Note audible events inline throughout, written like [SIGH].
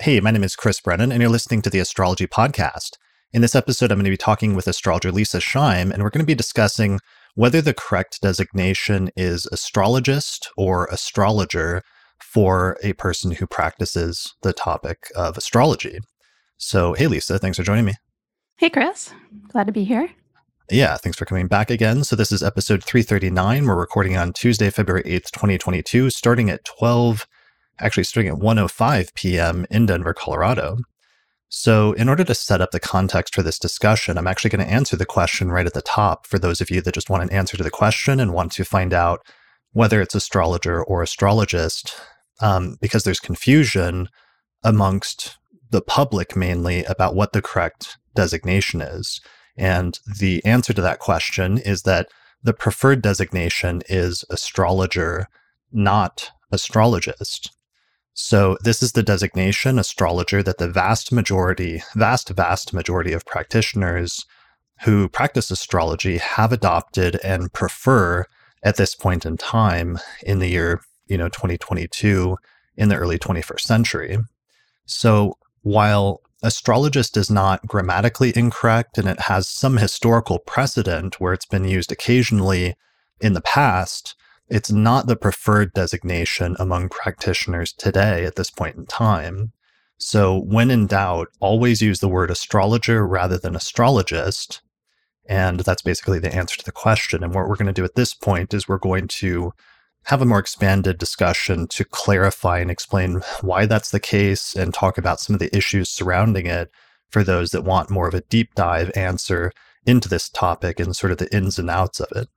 Hey, my name is Chris Brennan, and you're listening to the Astrology Podcast. In this episode, I'm going to be talking with astrologer Leisa Schaim, and we're going to be discussing whether the correct designation is astrologist or astrologer for a person who practices the topic of astrology. So, hey, Leisa, thanks for joining me. Hey, Chris. Glad to be here. Yeah, thanks for coming back again. So, this is episode 339. We're recording on Tuesday, February 8th, 2022, starting at 12 actually starting at 1:05 p.m. in Denver, Colorado. So, in order to set up the context for this discussion, I'm actually going to answer the question right at the top for those of you that just want an answer to the question and want to find out whether it's astrologer or astrologist, um, because there's confusion amongst the public mainly about what the correct designation is. And the answer to that question is that the preferred designation is astrologer, not astrologist. So this is the designation astrologer that the vast majority, vast, vast majority of practitioners who practice astrology have adopted and prefer at this point in time in the year, you know, 2022 in the early 21st century. So while astrologist is not grammatically incorrect and it has some historical precedent where it's been used occasionally in the past, it's not the preferred designation among practitioners today at this point in time. So, when in doubt, always use the word astrologer rather than astrologist. And that's basically the answer to the question. And what we're going to do at this point is we're going to have a more expanded discussion to clarify and explain why that's the case and talk about some of the issues surrounding it for those that want more of a deep dive answer into this topic and sort of the ins and outs of it.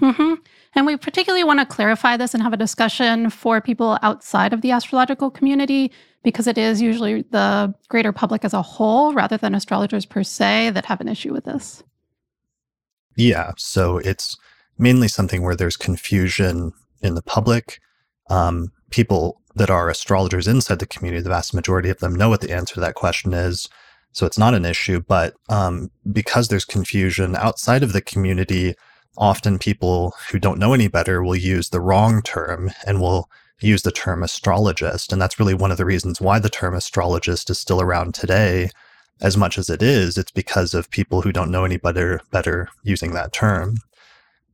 Mm-hmm. And we particularly want to clarify this and have a discussion for people outside of the astrological community because it is usually the greater public as a whole rather than astrologers per se that have an issue with this. Yeah. So it's mainly something where there's confusion in the public. Um, people that are astrologers inside the community, the vast majority of them know what the answer to that question is. So it's not an issue. But um, because there's confusion outside of the community, often people who don't know any better will use the wrong term and will use the term astrologist. And that's really one of the reasons why the term astrologist is still around today as much as it is. It's because of people who don't know any better, better using that term.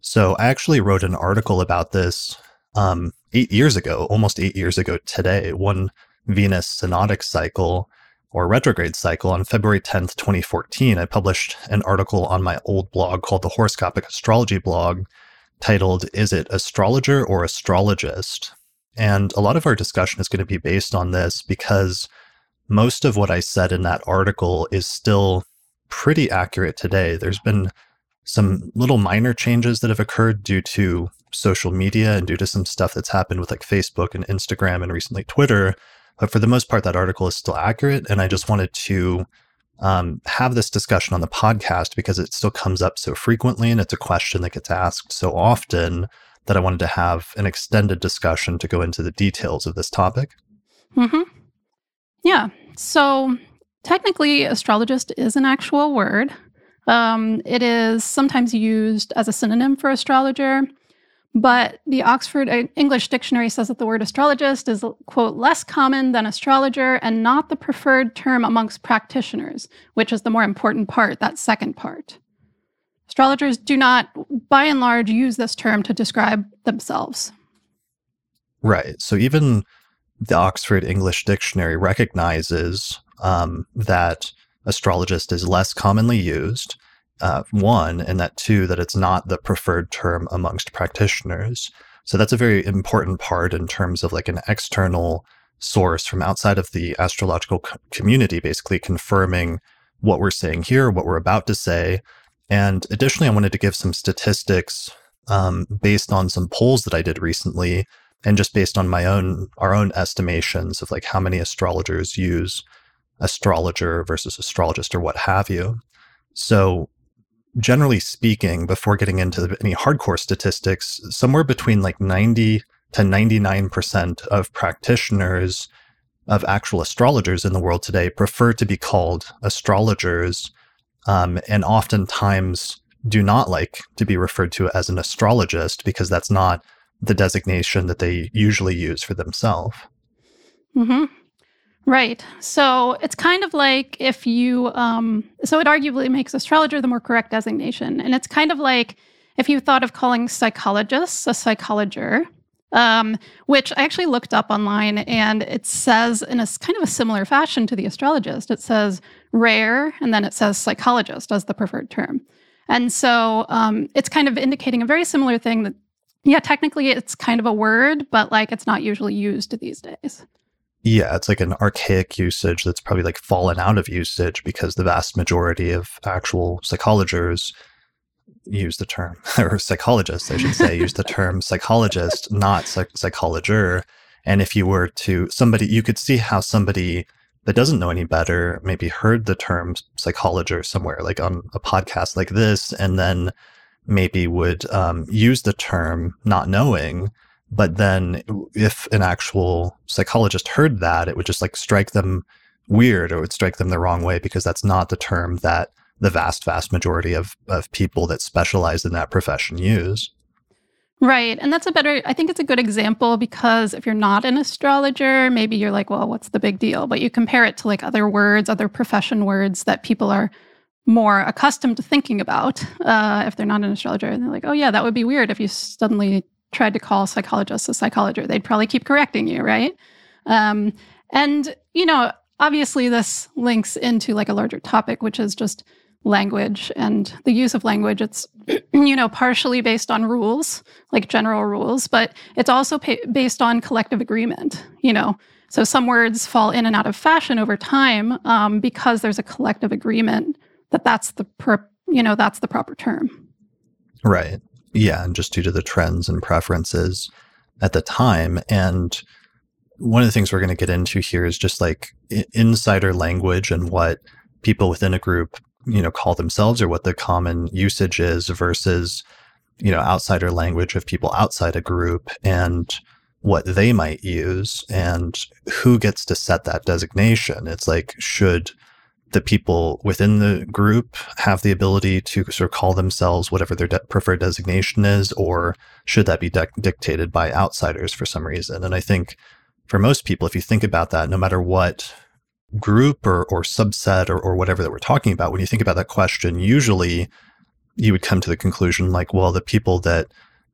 So I actually wrote an article about this um, eight years ago, almost eight years ago today, one Venus synodic cycle or retrograde cycle on February 10th, 2014, I published an article on my old blog called the Horoscopic Astrology blog titled, Is it Astrologer or Astrologist? And a lot of our discussion is going to be based on this because most of what I said in that article is still pretty accurate today. There's been some little minor changes that have occurred due to social media and due to some stuff that's happened with like Facebook and Instagram and recently Twitter but for the most part, that article is still accurate. And I just wanted to um, have this discussion on the podcast because it still comes up so frequently and it's a question that gets asked so often that I wanted to have an extended discussion to go into the details of this topic. Mm-hmm. Yeah. So technically, astrologist is an actual word. Um, it is sometimes used as a synonym for astrologer. But the Oxford uh, English Dictionary says that the word astrologist is, quote, less common than astrologer and not the preferred term amongst practitioners, which is the more important part, that second part. Astrologers do not, by and large, use this term to describe themselves. Right. So even the Oxford English Dictionary recognizes um, that astrologist is less commonly used uh, one, and that two, that it's not the preferred term amongst practitioners. So that's a very important part in terms of like an external source from outside of the astrological co- community, basically confirming what we're saying here, what we're about to say. And additionally, I wanted to give some statistics um, based on some polls that I did recently, and just based on my own our own estimations of like how many astrologers use astrologer versus astrologist or what have you. So generally speaking, before getting into any hardcore statistics, somewhere between like 90 to 99% of practitioners of actual astrologers in the world today prefer to be called astrologers um, and oftentimes do not like to be referred to as an astrologist because that's not the designation that they usually use for themselves. Mm-hmm. Right. So it's kind of like if you, um, so it arguably makes astrologer the more correct designation. And it's kind of like if you thought of calling psychologists a psychologer, um, which I actually looked up online and it says in a kind of a similar fashion to the astrologist. It says rare and then it says psychologist as the preferred term. And so um, it's kind of indicating a very similar thing that, yeah, technically it's kind of a word, but like it's not usually used these days. Yeah, it's like an archaic usage that's probably like fallen out of usage because the vast majority of actual psychologists use the term, [LAUGHS] or psychologists, I should say, use the term psychologist, not psych- psychologer. And if you were to somebody, you could see how somebody that doesn't know any better maybe heard the term psychologist somewhere, like on a podcast like this, and then maybe would um, use the term not knowing but then if an actual psychologist heard that, it would just like strike them weird or it would strike them the wrong way because that's not the term that the vast, vast majority of, of people that specialize in that profession use. Right. And that's a better, I think it's a good example because if you're not an astrologer, maybe you're like, well, what's the big deal? But you compare it to like other words, other profession words that people are more accustomed to thinking about uh, if they're not an astrologer. And they're like, oh, yeah, that would be weird if you suddenly tried to call psychologists a psychologist, they'd probably keep correcting you, right? Um, and, you know, obviously this links into like a larger topic, which is just language and the use of language. It's, [CLEARS THROAT] you know, partially based on rules, like general rules, but it's also pa- based on collective agreement, you know. So some words fall in and out of fashion over time um, because there's a collective agreement that that's the per- you know that's the proper term. Right. Yeah, and just due to the trends and preferences at the time. And one of the things we're going to get into here is just like insider language and what people within a group, you know, call themselves or what the common usage is versus, you know, outsider language of people outside a group and what they might use and who gets to set that designation. It's like, should the people within the group have the ability to sort of call themselves whatever their de- preferred designation is, or should that be de- dictated by outsiders for some reason? And I think for most people, if you think about that, no matter what group or, or subset or, or whatever that we're talking about, when you think about that question, usually you would come to the conclusion like, well, the people that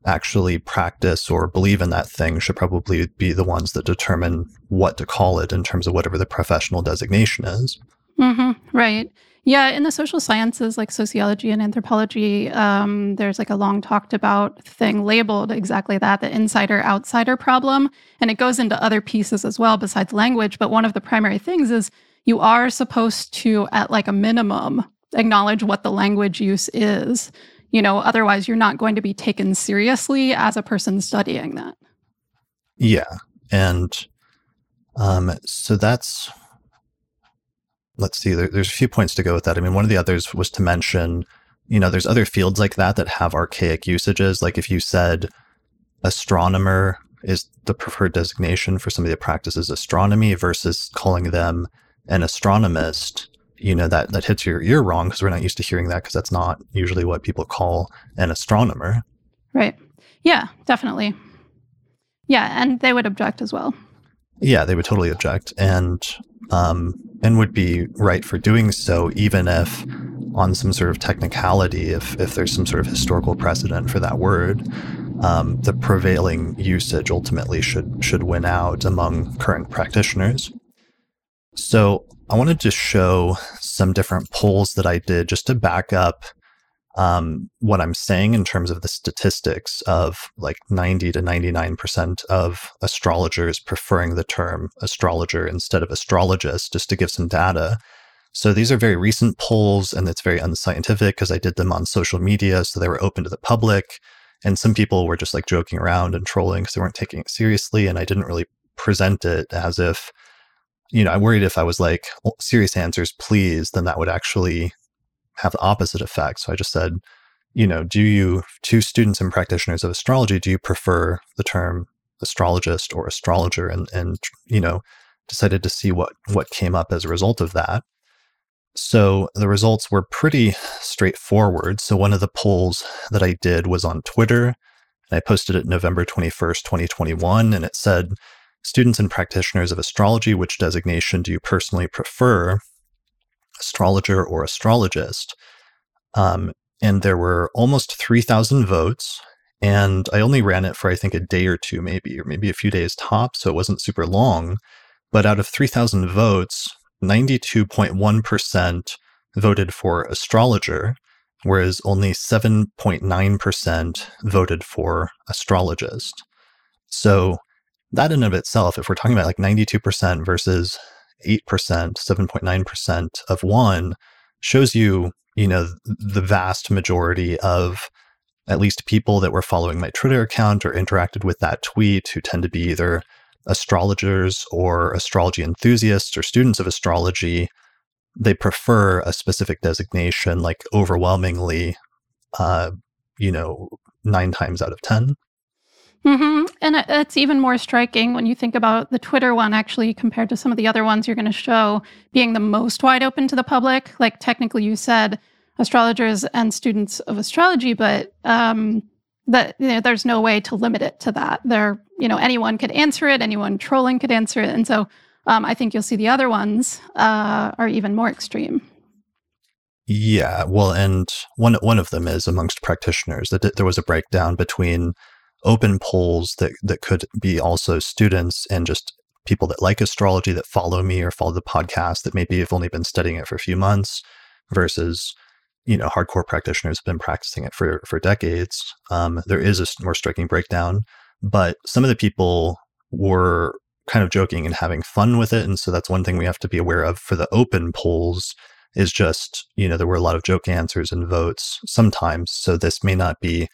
actually practice or believe in that thing should probably be the ones that determine what to call it in terms of whatever the professional designation is. Mm-hmm, right. Yeah, in the social sciences like sociology and anthropology, um, there's like a long talked about thing labeled exactly that the insider outsider problem. And it goes into other pieces as well besides language. But one of the primary things is you are supposed to, at like a minimum, acknowledge what the language use is. You know, otherwise, you're not going to be taken seriously as a person studying that. Yeah. And um, so that's let's see, there, there's a few points to go with that. I mean, one of the others was to mention, you know, there's other fields like that that have archaic usages. Like if you said astronomer is the preferred designation for somebody that practices astronomy versus calling them an astronomist, you know, that, that hits your ear wrong because we're not used to hearing that because that's not usually what people call an astronomer. Right. Yeah, definitely. Yeah, and they would object as well. Yeah, they would totally object. And um, and would be right for doing so, even if on some sort of technicality, if, if there's some sort of historical precedent for that word, um, the prevailing usage ultimately should should win out among current practitioners. So I wanted to show some different polls that I did just to back up um, what I'm saying in terms of the statistics of like 90 to 99% of astrologers preferring the term astrologer instead of astrologist, just to give some data. So these are very recent polls and it's very unscientific because I did them on social media. So they were open to the public. And some people were just like joking around and trolling because they weren't taking it seriously. And I didn't really present it as if, you know, I worried if I was like, serious answers, please, then that would actually have the opposite effect. So I just said, you know, do you, to students and practitioners of astrology, do you prefer the term astrologist or astrologer? And, and, you know, decided to see what, what came up as a result of that. So the results were pretty straightforward. So one of the polls that I did was on Twitter, and I posted it November 21st, 2021, and it said, students and practitioners of astrology, which designation do you personally prefer, astrologer or astrologist? Um, and there were almost 3,000 votes. And I only ran it for, I think, a day or two, maybe, or maybe a few days top. So it wasn't super long. But out of 3,000 votes, 92.1% voted for astrologer, whereas only 7.9% voted for astrologist. So that in of itself, if we're talking about like 92% versus 8%, 7.9% of one, shows you, you know, the vast majority of at least people that were following my Twitter account or interacted with that tweet who tend to be either astrologers or astrology enthusiasts or students of astrology they prefer a specific designation, like overwhelmingly, uh, you know, nine times out of 10. Mm-hmm. And it's even more striking when you think about the Twitter one, actually, compared to some of the other ones you're going to show being the most wide open to the public. Like, technically, you said astrologers and students of astrology, but um, that you know, there's no way to limit it to that. There, you know, anyone could answer it, anyone trolling could answer it. And so um, I think you'll see the other ones uh, are even more extreme. Yeah, well, and one one of them is amongst practitioners that there was a breakdown between open polls that that could be also students and just people that like astrology that follow me or follow the podcast that maybe have only been studying it for a few months versus you know hardcore practitioners have been practicing it for for decades. Um, there is a more striking breakdown, but some of the people were kind of joking and having fun with it. And so that's one thing we have to be aware of for the open polls is just, you know, there were a lot of joke answers and votes sometimes. So this may not be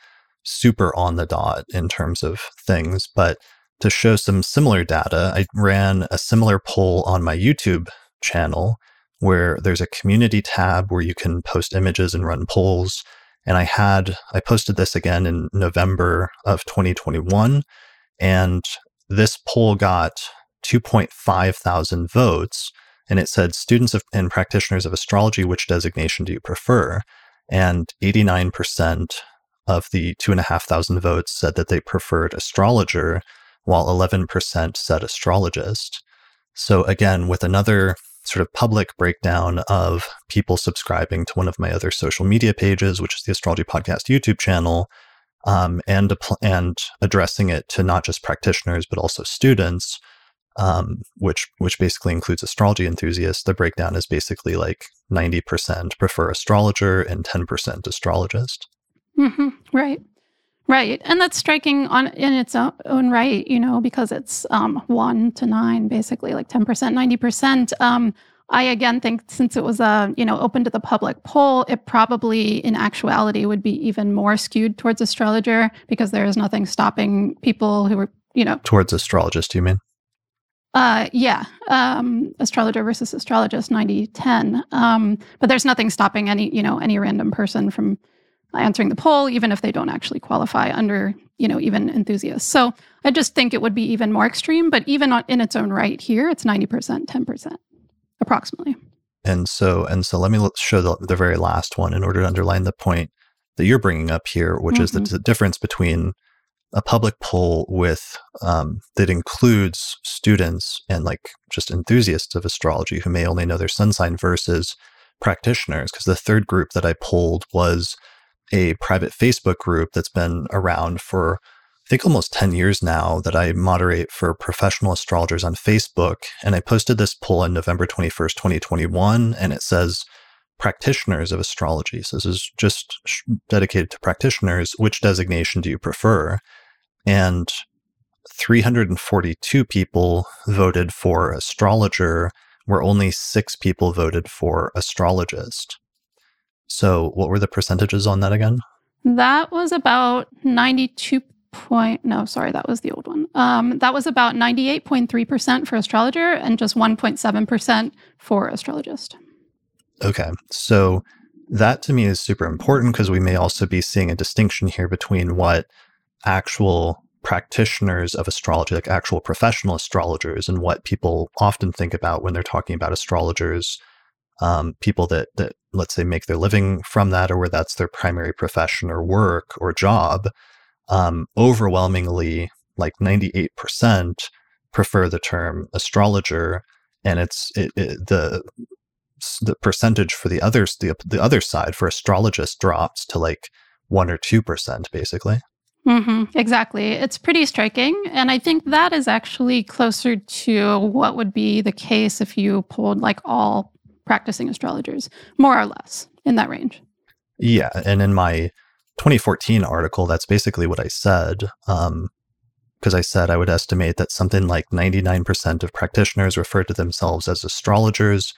super on the dot in terms of things. But to show some similar data, I ran a similar poll on my YouTube channel where there's a community tab where you can post images and run polls. And I had, I posted this again in November of 2021. And this poll got 2.5 thousand votes, and it said students of, and practitioners of astrology, which designation do you prefer? And 89% of the two and a half thousand votes said that they preferred astrologer, while 11% said astrologist. So again, with another sort of public breakdown of people subscribing to one of my other social media pages, which is the Astrology Podcast YouTube channel, um, and and addressing it to not just practitioners but also students, um, which which basically includes astrology enthusiasts. The breakdown is basically like ninety percent prefer astrologer and ten percent astrologist. Mm-hmm. Right. Right, and that's striking on in its own right, you know, because it's um, one to nine, basically, like ten percent, ninety percent. Um, I again think since it was a you know open to the public poll, it probably in actuality would be even more skewed towards astrologer because there is nothing stopping people who are you know towards astrologist. You mean? Uh, yeah, um, astrologer versus astrologist, 90 10. Um, but there's nothing stopping any, you know, any random person from answering the poll, even if they don't actually qualify under, you know, even enthusiasts. So I just think it would be even more extreme, but even in its own right here, it's 90%, 10% approximately. And so, and so, let me show the, the very last one in order to underline the point that you're bringing up here, which mm-hmm. is the, the, difference between a public poll with um, that includes students and like just enthusiasts of astrology who may only know their sun sign versus practitioners. Because the third group that I polled was a private Facebook group that's been around for I think almost 10 years now that I moderate for professional astrologers on Facebook. And I posted this poll on November 21st, 2021, and it says practitioners of astrology. So this is just dedicated to practitioners. Which designation do you prefer? And 342 people voted for astrologer, where only six people voted for astrologist. So, what were the percentages on that again? That was about 92 point no sorry that was the old one um, that was about 98.3% for astrologer and just 1.7% for astrologist okay so that to me is super important because we may also be seeing a distinction here between what actual practitioners of astrology like actual professional astrologers and what people often think about when they're talking about astrologers um, people that that let's say make their living from that or where that's their primary profession or work or job um, overwhelmingly, like 98%, prefer the term astrologer, and it's it, it, the the percentage for the others the the other side for astrologists drops to like one or two percent, basically. Mm-hmm, exactly. It's pretty striking. And I think that is actually closer to what would be the case if you polled like all practicing astrologers, more or less in that range. Yeah. And in my 2014 article, that's basically what I said. Um, because I said I would estimate that something like 99% of practitioners refer to themselves as astrologers,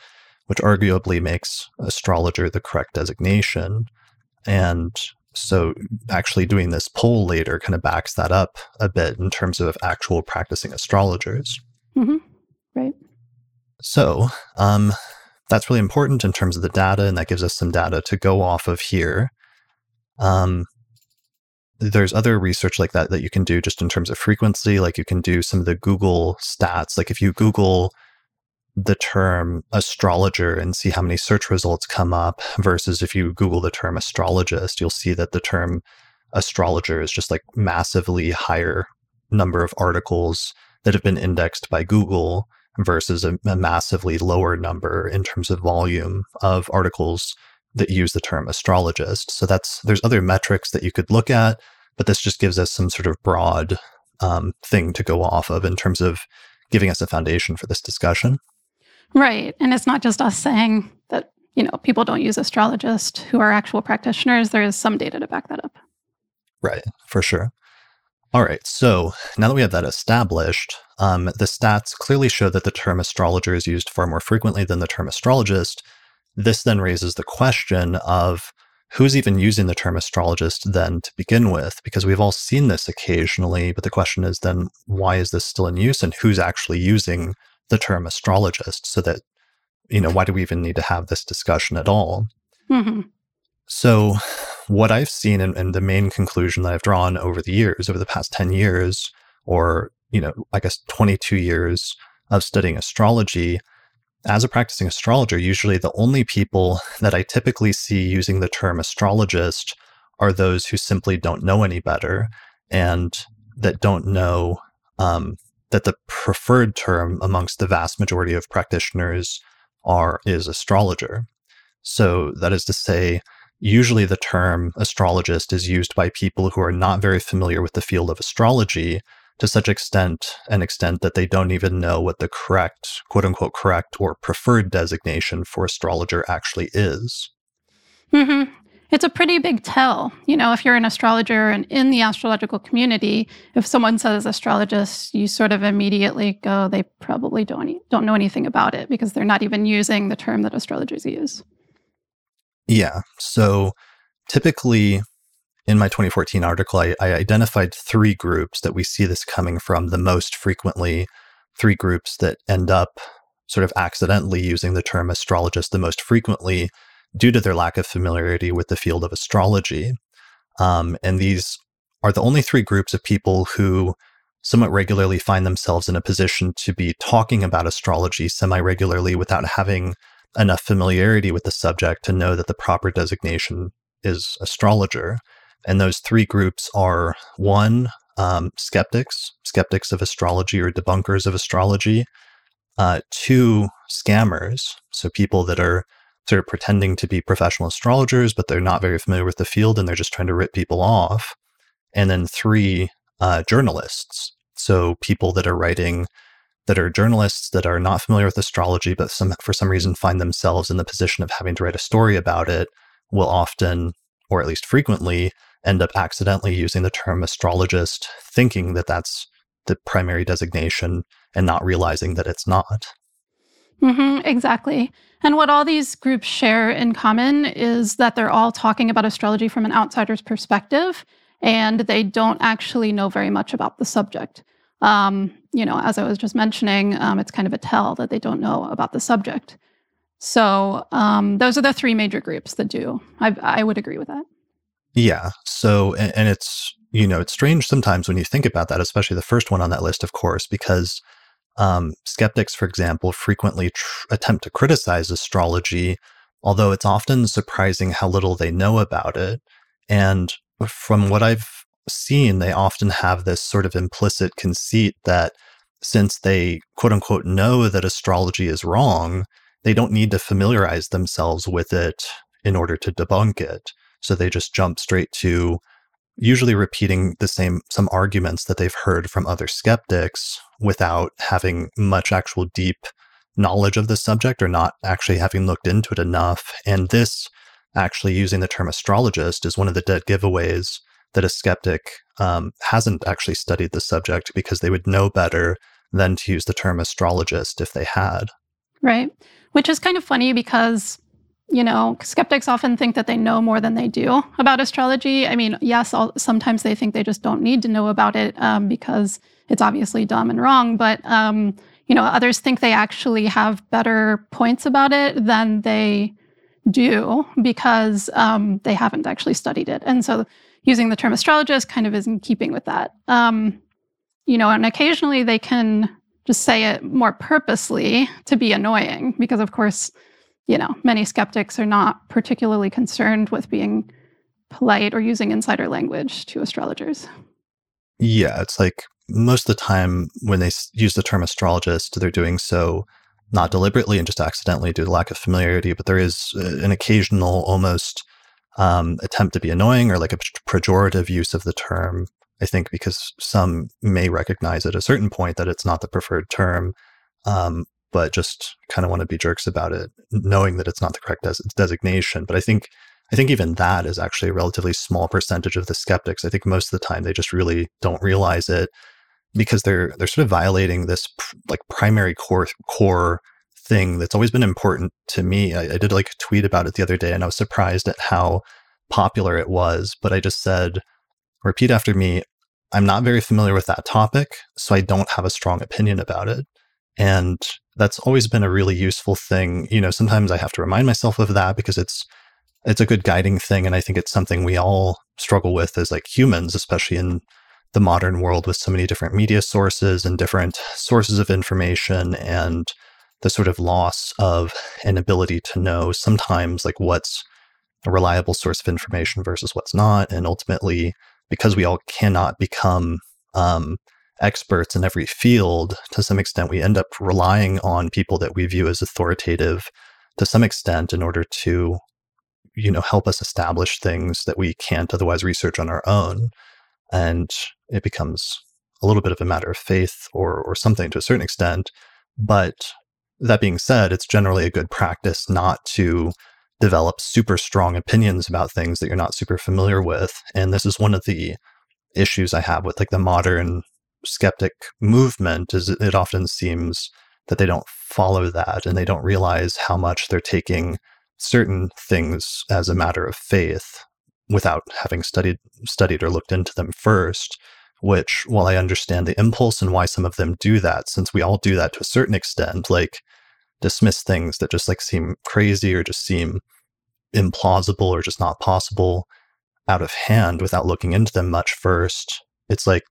which arguably makes astrologer the correct designation. And so actually doing this poll later kind of backs that up a bit in terms of actual practicing astrologers. Mm-hmm. Right. So um, that's really important in terms of the data, and that gives us some data to go off of here. Um, there's other research like that that you can do just in terms of frequency. Like you can do some of the Google stats. Like if you Google the term astrologer and see how many search results come up versus if you Google the term astrologist, you'll see that the term astrologer is just like massively higher number of articles that have been indexed by Google versus a, a massively lower number in terms of volume of articles that use the term astrologist. So that's there's other metrics that you could look at, but this just gives us some sort of broad um, thing to go off of in terms of giving us a foundation for this discussion. Right. And it's not just us saying that, you know, people don't use astrologists who are actual practitioners. There is some data to back that up. Right, for sure. All right. So now that we have that established, um, the stats clearly show that the term astrologer is used far more frequently than the term astrologist. This then raises the question of who's even using the term astrologist then to begin with? Because we've all seen this occasionally, but the question is then why is this still in use and who's actually using the term astrologist so that you know why do we even need to have this discussion at all mm-hmm. so what i've seen and, and the main conclusion that i've drawn over the years over the past 10 years or you know i guess 22 years of studying astrology as a practicing astrologer usually the only people that i typically see using the term astrologist are those who simply don't know any better and that don't know um, that the preferred term amongst the vast majority of practitioners are is astrologer. So that is to say, usually the term astrologist is used by people who are not very familiar with the field of astrology to such extent an extent that they don't even know what the correct quote unquote correct or preferred designation for astrologer actually is. Mm-hmm it's a pretty big tell. You know, if you're an astrologer and in the astrological community, if someone says astrologist, you sort of immediately go, they probably don't don't know anything about it because they're not even using the term that astrologers use. Yeah. So typically in my 2014 article, I, I identified three groups that we see this coming from the most frequently, three groups that end up sort of accidentally using the term astrologist the most frequently due to their lack of familiarity with the field of astrology. Um, and these are the only three groups of people who somewhat regularly find themselves in a position to be talking about astrology semi regularly without having enough familiarity with the subject to know that the proper designation is astrologer. And those three groups are one, um, skeptics, skeptics of astrology or debunkers of astrology, uh, two, scammers, so people that are sort of pretending to be professional astrologers, but they're not very familiar with the field and they're just trying to rip people off. And then three, uh, journalists. So people that are writing, that are journalists that are not familiar with astrology, but some, for some reason find themselves in the position of having to write a story about it, will often, or at least frequently, end up accidentally using the term astrologist, thinking that that's the primary designation and not realizing that it's not. Mm-hmm, exactly. And what all these groups share in common is that they're all talking about astrology from an outsider's perspective, and they don't actually know very much about the subject. Um, you know, as I was just mentioning, um, it's kind of a tell that they don't know about the subject. So um, those are the three major groups that do. I, I would agree with that. Yeah. So, and, and it's you know it's strange sometimes when you think about that, especially the first one on that list, of course, because um, skeptics, for example, frequently tr- attempt to criticize astrology, although it's often surprising how little they know about it. And from what I've seen, they often have this sort of implicit conceit that since they quote unquote know that astrology is wrong, they don't need to familiarize themselves with it in order to debunk it. So they just jump straight to usually repeating the same some arguments that they've heard from other skeptics without having much actual deep knowledge of the subject or not actually having looked into it enough. And this actually using the term astrologist is one of the dead giveaways that a skeptic um, hasn't actually studied the subject because they would know better than to use the term astrologist if they had. Right. Which is kind of funny because, you know, skeptics often think that they know more than they do about astrology. I mean, yes, all, sometimes they think they just don't need to know about it um, because it's obviously dumb and wrong. But, um, you know, others think they actually have better points about it than they do because um, they haven't actually studied it. And so using the term astrologist kind of is in keeping with that. Um, you know, and occasionally they can just say it more purposely to be annoying because, of course, you know, many skeptics are not particularly concerned with being polite or using insider language to astrologers. Yeah, it's like most of the time when they use the term astrologist, they're doing so not deliberately and just accidentally due to lack of familiarity, but there is uh, an occasional almost um, attempt to be annoying or like a pejorative use of the term. I think because some may recognize at a certain point that it's not the preferred term, um, but just kind of want to be jerks about it, knowing that it's not the correct des- designation. But I think I think even that is actually a relatively small percentage of the skeptics. I think most of the time they just really don't realize it because they're they're sort of violating this pr- like primary core core thing that's always been important to me. I, I did like a tweet about it the other day, and I was surprised at how popular it was. But I just said, repeat after me. I'm not very familiar with that topic, so I don't have a strong opinion about it. And that's always been a really useful thing. You know, sometimes I have to remind myself of that because it's it's a good guiding thing and I think it's something we all struggle with as like humans, especially in the modern world with so many different media sources and different sources of information and the sort of loss of an ability to know sometimes like what's a reliable source of information versus what's not and ultimately because we all cannot become um, experts in every field to some extent we end up relying on people that we view as authoritative to some extent in order to you know help us establish things that we can't otherwise research on our own and it becomes a little bit of a matter of faith or or something to a certain extent. But that being said, it's generally a good practice not to develop super strong opinions about things that you're not super familiar with. And this is one of the issues I have with like the modern skeptic movement is it often seems that they don't follow that and they don't realize how much they're taking certain things as a matter of faith without having studied studied or looked into them first which while i understand the impulse and why some of them do that since we all do that to a certain extent like dismiss things that just like seem crazy or just seem implausible or just not possible out of hand without looking into them much first it's like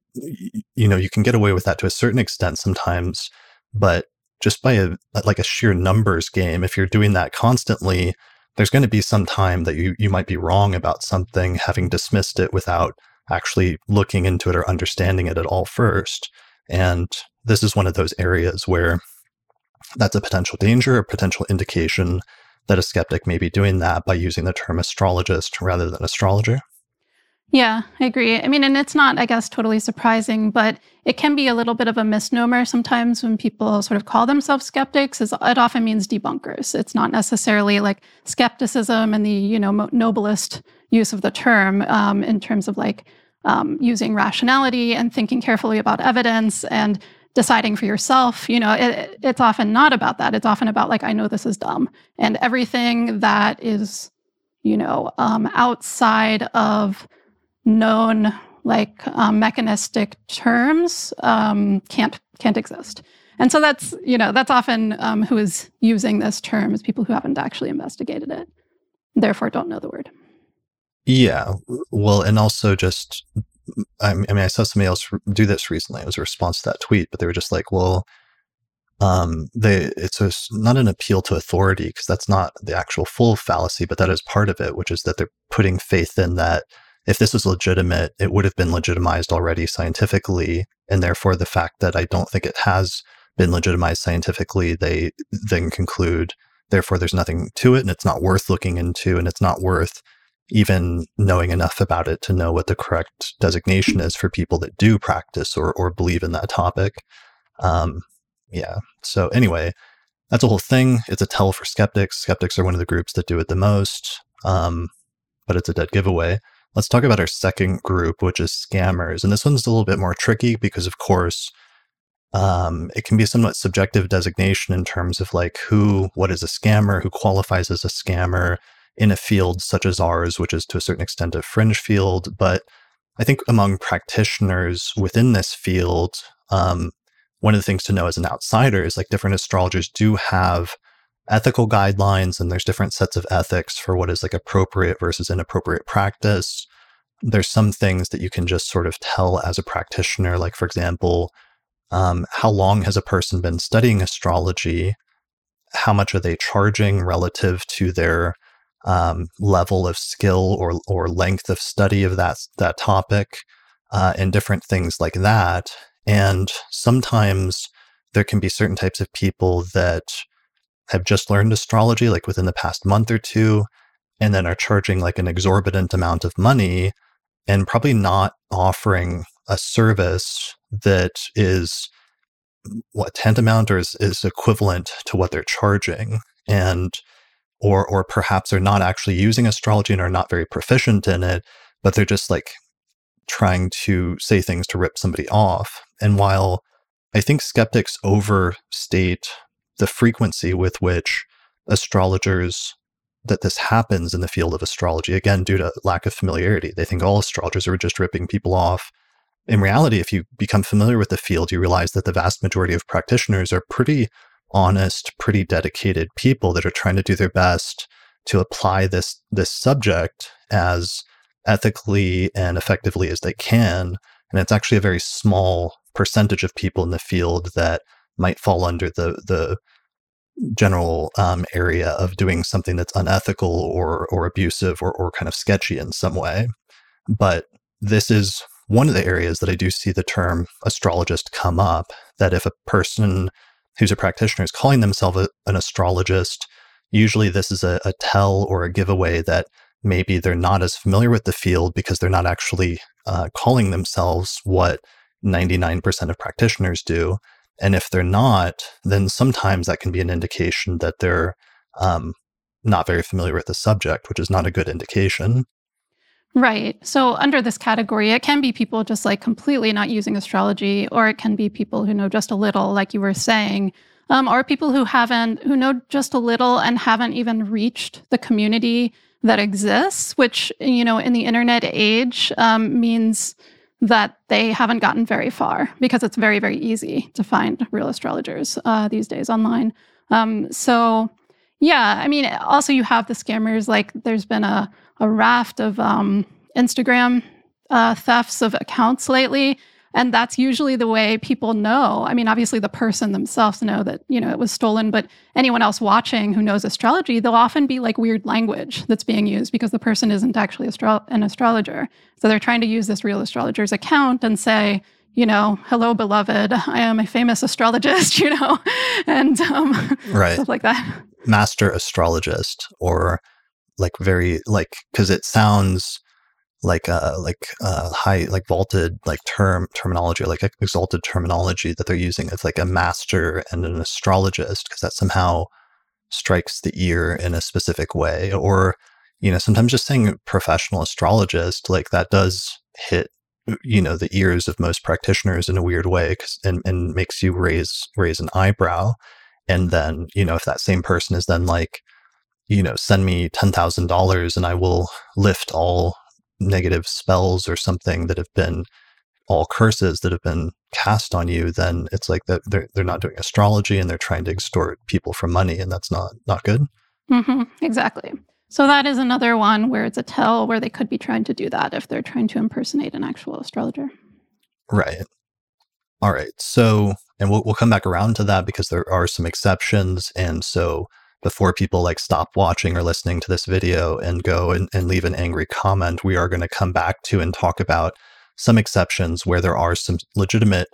you know you can get away with that to a certain extent sometimes but just by a like a sheer numbers game if you're doing that constantly there's going to be some time that you, you might be wrong about something, having dismissed it without actually looking into it or understanding it at all first. And this is one of those areas where that's a potential danger, a potential indication that a skeptic may be doing that by using the term astrologist rather than astrologer. Yeah, I agree. I mean, and it's not, I guess, totally surprising, but it can be a little bit of a misnomer sometimes when people sort of call themselves skeptics. Is it often means debunkers. It's not necessarily like skepticism and the you know noblest use of the term um, in terms of like um, using rationality and thinking carefully about evidence and deciding for yourself. You know, it, it's often not about that. It's often about like I know this is dumb, and everything that is you know um, outside of known like um, mechanistic terms um, can't can't exist. And so that's you know that's often um, who is using this term is people who haven't actually investigated it, therefore don't know the word. Yeah, well, and also just I mean I saw somebody else do this recently. It was a response to that tweet, but they were just like, well. Um, they it's a, not an appeal to authority because that's not the actual full fallacy, but that is part of it, which is that they're putting faith in that if this was legitimate, it would have been legitimized already scientifically. And therefore, the fact that I don't think it has been legitimized scientifically, they then conclude, therefore, there's nothing to it and it's not worth looking into and it's not worth even knowing enough about it to know what the correct designation is for people that do practice or, or believe in that topic. Um, yeah. So, anyway, that's a whole thing. It's a tell for skeptics. Skeptics are one of the groups that do it the most, um, but it's a dead giveaway. Let's talk about our second group, which is scammers. And this one's a little bit more tricky because, of course, um, it can be a somewhat subjective designation in terms of like who, what is a scammer, who qualifies as a scammer in a field such as ours, which is to a certain extent a fringe field. But I think among practitioners within this field, um, one of the things to know as an outsider is like different astrologers do have ethical guidelines and there's different sets of ethics for what is like appropriate versus inappropriate practice. There's some things that you can just sort of tell as a practitioner, like, for example, um, how long has a person been studying astrology? How much are they charging relative to their um, level of skill or, or length of study of that, that topic? Uh, and different things like that. And sometimes there can be certain types of people that have just learned astrology, like within the past month or two, and then are charging like an exorbitant amount of money and probably not offering a service that is what tantamount or is, is equivalent to what they're charging. And or or perhaps they're not actually using astrology and are not very proficient in it, but they're just like trying to say things to rip somebody off. And while I think skeptics overstate the frequency with which astrologers that this happens in the field of astrology, again, due to lack of familiarity, they think all astrologers are just ripping people off. In reality, if you become familiar with the field, you realize that the vast majority of practitioners are pretty honest, pretty dedicated people that are trying to do their best to apply this this subject as ethically and effectively as they can. And it's actually a very small percentage of people in the field that might fall under the the general um, area of doing something that's unethical or or abusive or or kind of sketchy in some way. But this is one of the areas that I do see the term astrologist come up. That if a person who's a practitioner is calling themselves a, an astrologist, usually this is a, a tell or a giveaway that maybe they're not as familiar with the field because they're not actually uh, calling themselves what 99% of practitioners do. And if they're not, then sometimes that can be an indication that they're um, not very familiar with the subject, which is not a good indication. Right. So, under this category, it can be people just like completely not using astrology, or it can be people who know just a little, like you were saying, um, or people who haven't, who know just a little and haven't even reached the community that exists, which, you know, in the internet age um, means that they haven't gotten very far because it's very, very easy to find real astrologers uh, these days online. Um, so, yeah, I mean, also you have the scammers. Like, there's been a, a raft of um, Instagram uh, thefts of accounts lately. And that's usually the way people know. I mean, obviously the person themselves know that, you know, it was stolen, but anyone else watching who knows astrology, there'll often be like weird language that's being used because the person isn't actually astro- an astrologer. So they're trying to use this real astrologer's account and say, you know, hello, beloved, I am a famous astrologist, [LAUGHS] you know, and um, right. stuff like that. Master astrologist or like very like because it sounds like uh, like uh, high like vaulted like term terminology like exalted terminology that they're using it's like a master and an astrologist because that somehow strikes the ear in a specific way. Or you know sometimes just saying professional astrologist like that does hit you know the ears of most practitioners in a weird way and, and makes you raise raise an eyebrow. And then you know if that same person is then like you know send me $10000 and i will lift all negative spells or something that have been all curses that have been cast on you, then it's like that they're they're not doing astrology and they're trying to extort people for money, and that's not not good. Mm-hmm, exactly. So that is another one where it's a tell where they could be trying to do that if they're trying to impersonate an actual astrologer. Right. All right. So, and we'll we'll come back around to that because there are some exceptions, and so before people like stop watching or listening to this video and go and, and leave an angry comment, we are going to come back to and talk about some exceptions where there are some legitimate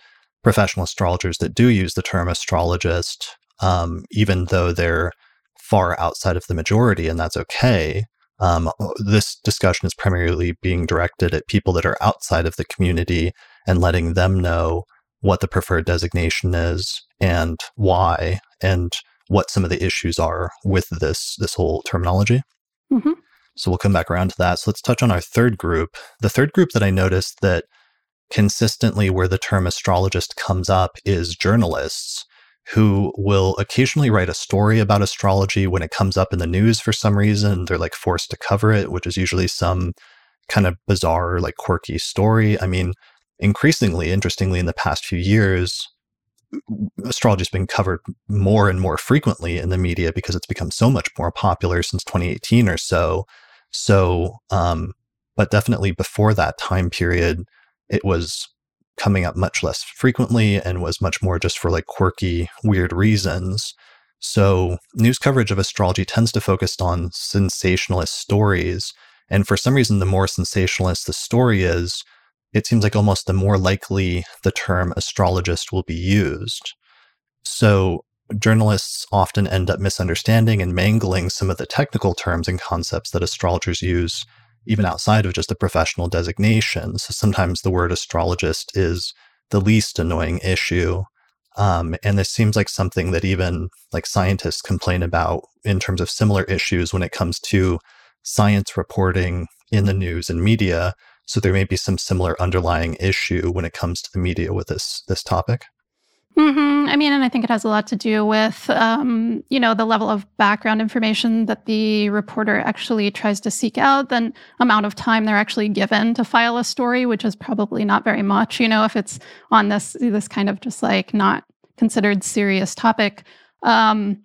professional astrologers that do use the term astrologist, um, even though they're far outside of the majority, and that's okay. Um, this discussion is primarily being directed at people that are outside of the community and letting them know what the preferred designation is and why and what some of the issues are with this this whole terminology. Mm-hmm. So we'll come back around to that. So let's touch on our third group. The third group that I noticed that consistently where the term astrologist comes up is journalists who will occasionally write a story about astrology when it comes up in the news for some reason. They're like forced to cover it, which is usually some kind of bizarre, like quirky story. I mean, increasingly, interestingly, in the past few years, astrology has been covered more and more frequently in the media because it's become so much more popular since 2018 or so. So, um, but definitely before that time period, it was coming up much less frequently and was much more just for like quirky, weird reasons. So, news coverage of astrology tends to focus on sensationalist stories. And for some reason, the more sensationalist the story is, it seems like almost the more likely the term astrologist will be used. So, journalists often end up misunderstanding and mangling some of the technical terms and concepts that astrologers use even outside of just a professional designation. So sometimes the word astrologist is the least annoying issue. Um, and this seems like something that even like scientists complain about in terms of similar issues when it comes to science reporting in the news and media. So there may be some similar underlying issue when it comes to the media with this this topic. Mm-hmm. I mean, and I think it has a lot to do with, um, you know, the level of background information that the reporter actually tries to seek out, then amount of time they're actually given to file a story, which is probably not very much. You know, if it's on this this kind of just like not considered serious topic. Um,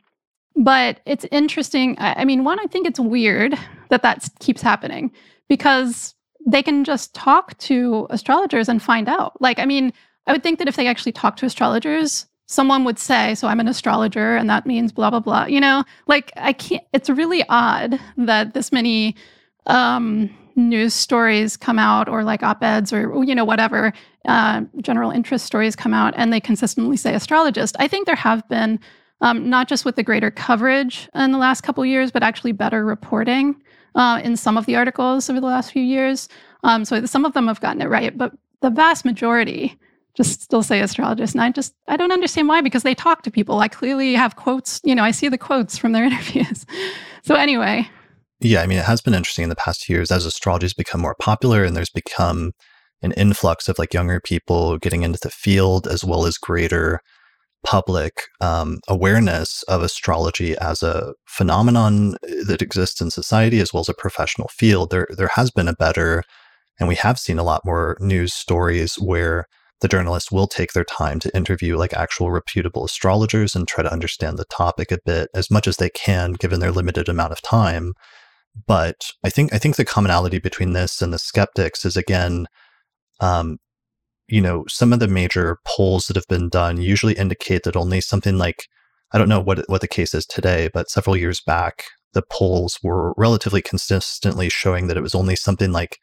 but it's interesting. I, I mean, one, I think it's weird that that keeps happening because they can just talk to astrologers and find out. Like, I mean, I would think that if they actually talk to astrologers, someone would say, So I'm an astrologer and that means blah, blah, blah. You know, like I can't, it's really odd that this many um, news stories come out or like op eds or, you know, whatever, uh, general interest stories come out and they consistently say astrologist. I think there have been. Um, not just with the greater coverage in the last couple years, but actually better reporting uh, in some of the articles over the last few years. Um, so some of them have gotten it right, but the vast majority just still say astrologist. And I just, I don't understand why, because they talk to people. I clearly have quotes, you know, I see the quotes from their [LAUGHS] interviews. so anyway. Yeah, I mean, it has been interesting in the past years as astrology has become more popular and there's become an influx of like younger people getting into the field as well as greater public um, awareness of astrology as a phenomenon that exists in society as well as a professional field. There, there has been a better, and we have seen a lot more news stories where the journalists will take their time to interview like actual reputable astrologers and try to understand the topic a bit as much as they can given their limited amount of time but i think i think the commonality between this and the skeptics is again um, you know some of the major polls that have been done usually indicate that only something like i don't know what what the case is today but several years back the polls were relatively consistently showing that it was only something like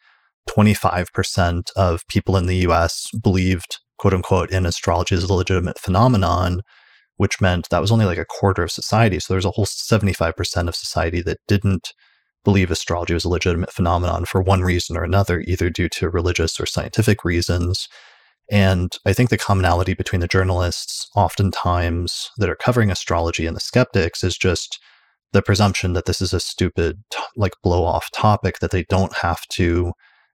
25% of people in the US believed, quote unquote, in astrology as a legitimate phenomenon, which meant that was only like a quarter of society. So there's a whole 75% of society that didn't believe astrology was a legitimate phenomenon for one reason or another, either due to religious or scientific reasons. And I think the commonality between the journalists, oftentimes that are covering astrology and the skeptics, is just the presumption that this is a stupid, like blow off topic that they don't have to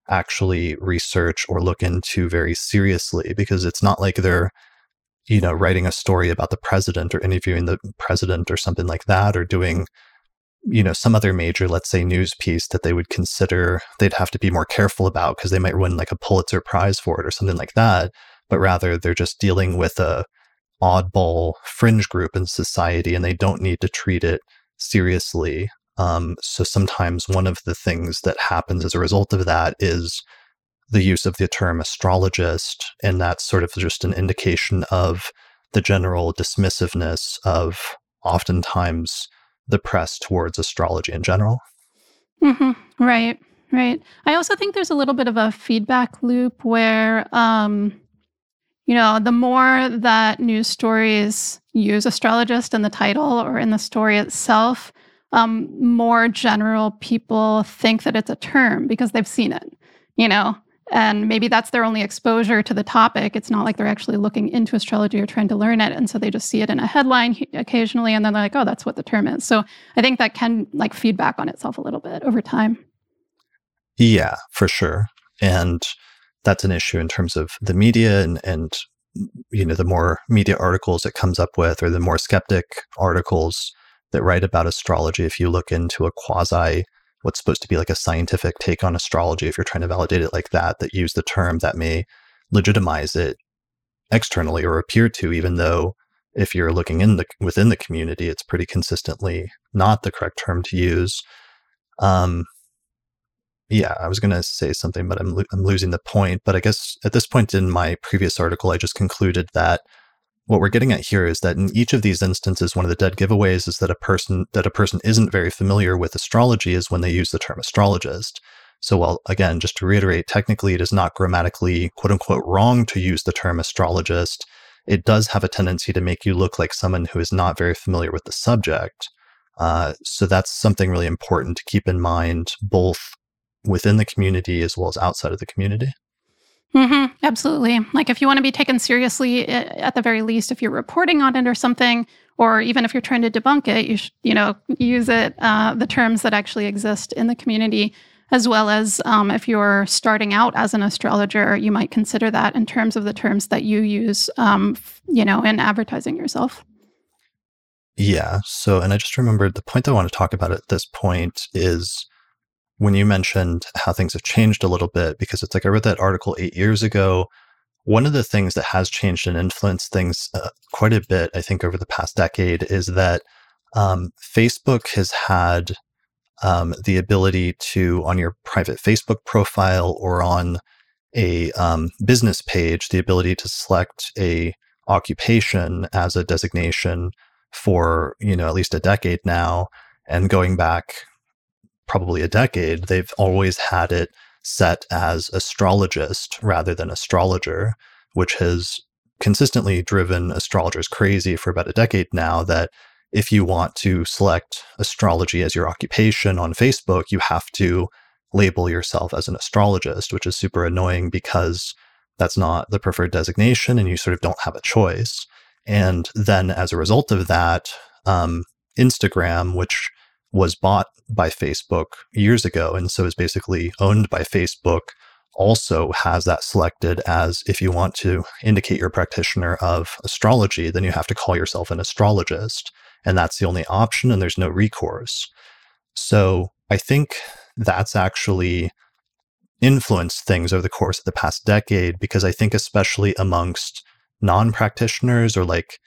actually research or look into very seriously because it's not like they're you know writing a story about the president or interviewing the president or something like that or doing you know some other major let's say news piece that they would consider they'd have to be more careful about because they might win like a pulitzer prize for it or something like that but rather they're just dealing with a oddball fringe group in society and they don't need to treat it seriously. Um, so sometimes one of the things that happens as a result of that is the use of the term astrologist, and that's sort of just an indication of the general dismissiveness of oftentimes the press towards astrology in general. Mm-hmm. Right. Right. I also think there's a little bit of a feedback loop where, um, you know, the more that news stories use astrologist in the title or in the story itself, um, more general people think that it's a term because they've seen it, you know, and maybe that's their only exposure to the topic. It's not like they're actually looking into astrology or trying to learn it. And so they just see it in a headline occasionally and then they're like, oh, that's what the term is. So I think that can like feedback on itself a little bit over time. Yeah, for sure. And that's an issue in terms of the media and, and you know, the more media articles it comes up with or the more skeptic articles that write about astrology, if you look into a quasi what's supposed to be like a scientific take on astrology, if you're trying to validate it like that, that use the term that may legitimize it externally or appear to, even though if you're looking in the within the community, it's pretty consistently not the correct term to use. Um, yeah, I was going to say something, but I'm, lo- I'm losing the point. But I guess at this point in my previous article, I just concluded that what we're getting at here is that in each of these instances, one of the dead giveaways is that a person that a person isn't very familiar with astrology is when they use the term astrologist. So while again, just to reiterate, technically it is not grammatically quote unquote wrong to use the term astrologist, it does have a tendency to make you look like someone who is not very familiar with the subject. Uh, so that's something really important to keep in mind, both within the community as well as outside of the community. Mm-hmm, absolutely. Like if you want to be taken seriously, at the very least, if you're reporting on it or something, or even if you're trying to debunk it, you should, you know, use it uh, the terms that actually exist in the community, as well as um, if you're starting out as an astrologer, you might consider that in terms of the terms that you use, um, you know, in advertising yourself. Yeah. So, and I just remembered the point I want to talk about at this point is when you mentioned how things have changed a little bit, because it's like I read that article eight years ago. One of the things that has changed and influenced things uh, quite a bit, I think, over the past decade is that um, Facebook has had um, the ability to, on your private Facebook profile or on a um, business page, the ability to select a occupation as a designation for you know at least a decade now and going back probably a decade, they've always had it set as astrologist rather than astrologer, which has consistently driven astrologers crazy for about a decade now that if you want to select astrology as your occupation on Facebook, you have to label yourself as an astrologist, which is super annoying because that's not the preferred designation and you sort of don't have a choice. And then as a result of that, um, Instagram, which was bought by Facebook years ago and so is basically owned by Facebook also has that selected as if you want to indicate you're a practitioner of astrology, then you have to call yourself an astrologist. And that's the only option, and there's no recourse. So I think that's actually influenced things over the course of the past decade because I think, especially amongst non practitioners or like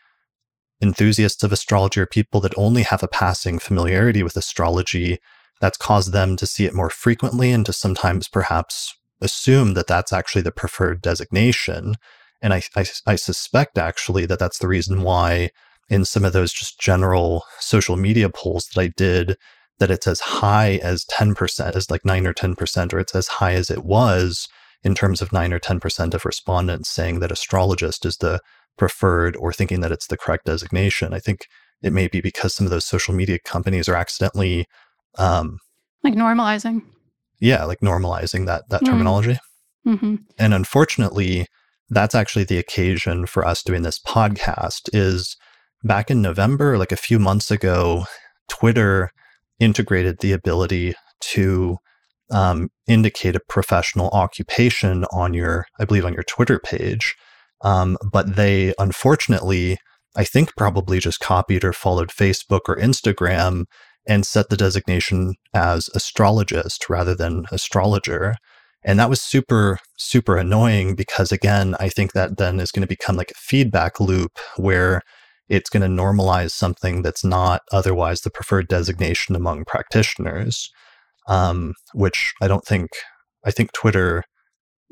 enthusiasts of astrology are people that only have a passing familiarity with astrology that's caused them to see it more frequently and to sometimes perhaps assume that that's actually the preferred designation. And I, I, I, suspect actually that that's the reason why in some of those just general social media polls that I did, that it's as high as 10%, as like 9 or 10%, or it's as high as it was in terms of 9 or 10% of respondents saying that astrologist is the preferred or thinking that it's the correct designation. I think it may be because some of those social media companies are accidentally um, like normalizing. Yeah, like normalizing that that mm. terminology. Mm-hmm. And unfortunately, that's actually the occasion for us doing this podcast. Is back in November, like a few months ago, Twitter integrated the ability to um, indicate a professional occupation on your, I believe, on your Twitter page. Um, but they unfortunately, I think, probably just copied or followed Facebook or Instagram and set the designation as astrologist rather than astrologer. And that was super, super annoying because, again, I think that then is going to become like a feedback loop where it's going to normalize something that's not otherwise the preferred designation among practitioners, um, which I don't think, I think Twitter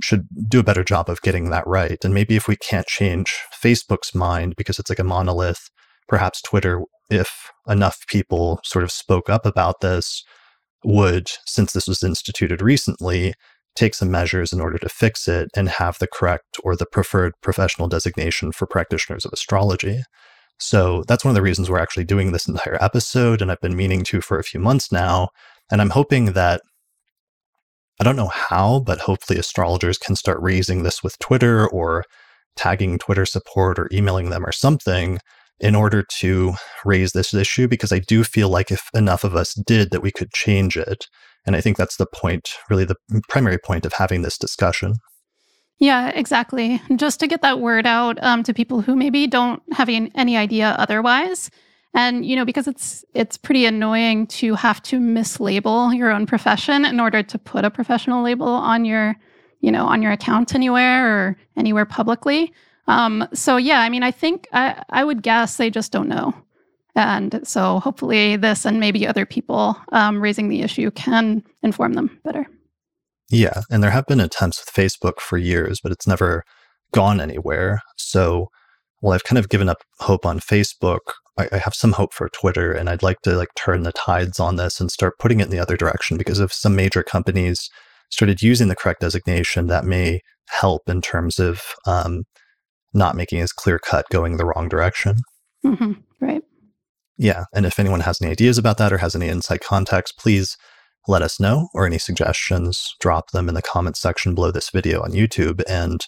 should do a better job of getting that right. And maybe if we can't change Facebook's mind because it's like a monolith, perhaps Twitter, if enough people sort of spoke up about this, would, since this was instituted recently, take some measures in order to fix it and have the correct or the preferred professional designation for practitioners of astrology. So that's one of the reasons we're actually doing this entire episode, and I've been meaning to for a few months now. And I'm hoping that I don't know how, but hopefully astrologers can start raising this with Twitter or tagging Twitter support or emailing them or something in order to raise this issue because I do feel like if enough of us did that we could change it. And I think that's the point, really the primary point of having this discussion. Yeah, exactly. Just to get that word out um, to people who maybe don't have any idea otherwise. And you know, because it's it's pretty annoying to have to mislabel your own profession in order to put a professional label on your, you know, on your account anywhere or anywhere publicly. Um, so yeah, I mean, I think I, I would guess they just don't know. And so hopefully this and maybe other people um, raising the issue can inform them better. Yeah. And there have been attempts with Facebook for years, but it's never gone anywhere. So, well, I've kind of given up hope on Facebook. I, I have some hope for Twitter, and I'd like to like turn the tides on this and start putting it in the other direction because if some major companies started using the correct designation, that may help in terms of um, not making as clear cut going the wrong direction. Mm-hmm. Right. Yeah. And if anyone has any ideas about that or has any inside context, please let us know or any suggestions, drop them in the comments section below this video on YouTube, and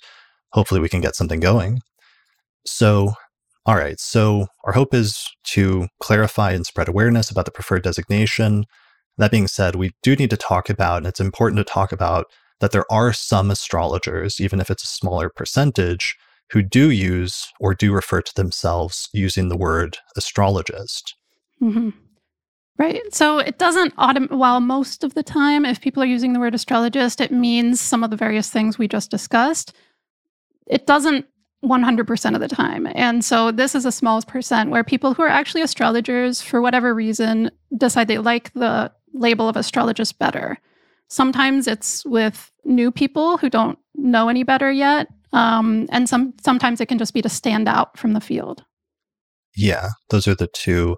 hopefully we can get something going. So, all right. So, our hope is to clarify and spread awareness about the preferred designation. That being said, we do need to talk about, and it's important to talk about, that there are some astrologers, even if it's a smaller percentage, who do use or do refer to themselves using the word astrologist. Mm-hmm. Right. So it doesn't autom- while most of the time, if people are using the word astrologist, it means some of the various things we just discussed. It doesn't 100% of the time. And so this is a small percent where people who are actually astrologers, for whatever reason, decide they like the label of astrologist better. Sometimes it's with new people who don't know any better yet. Um, and some sometimes it can just be to stand out from the field. Yeah, those are the two.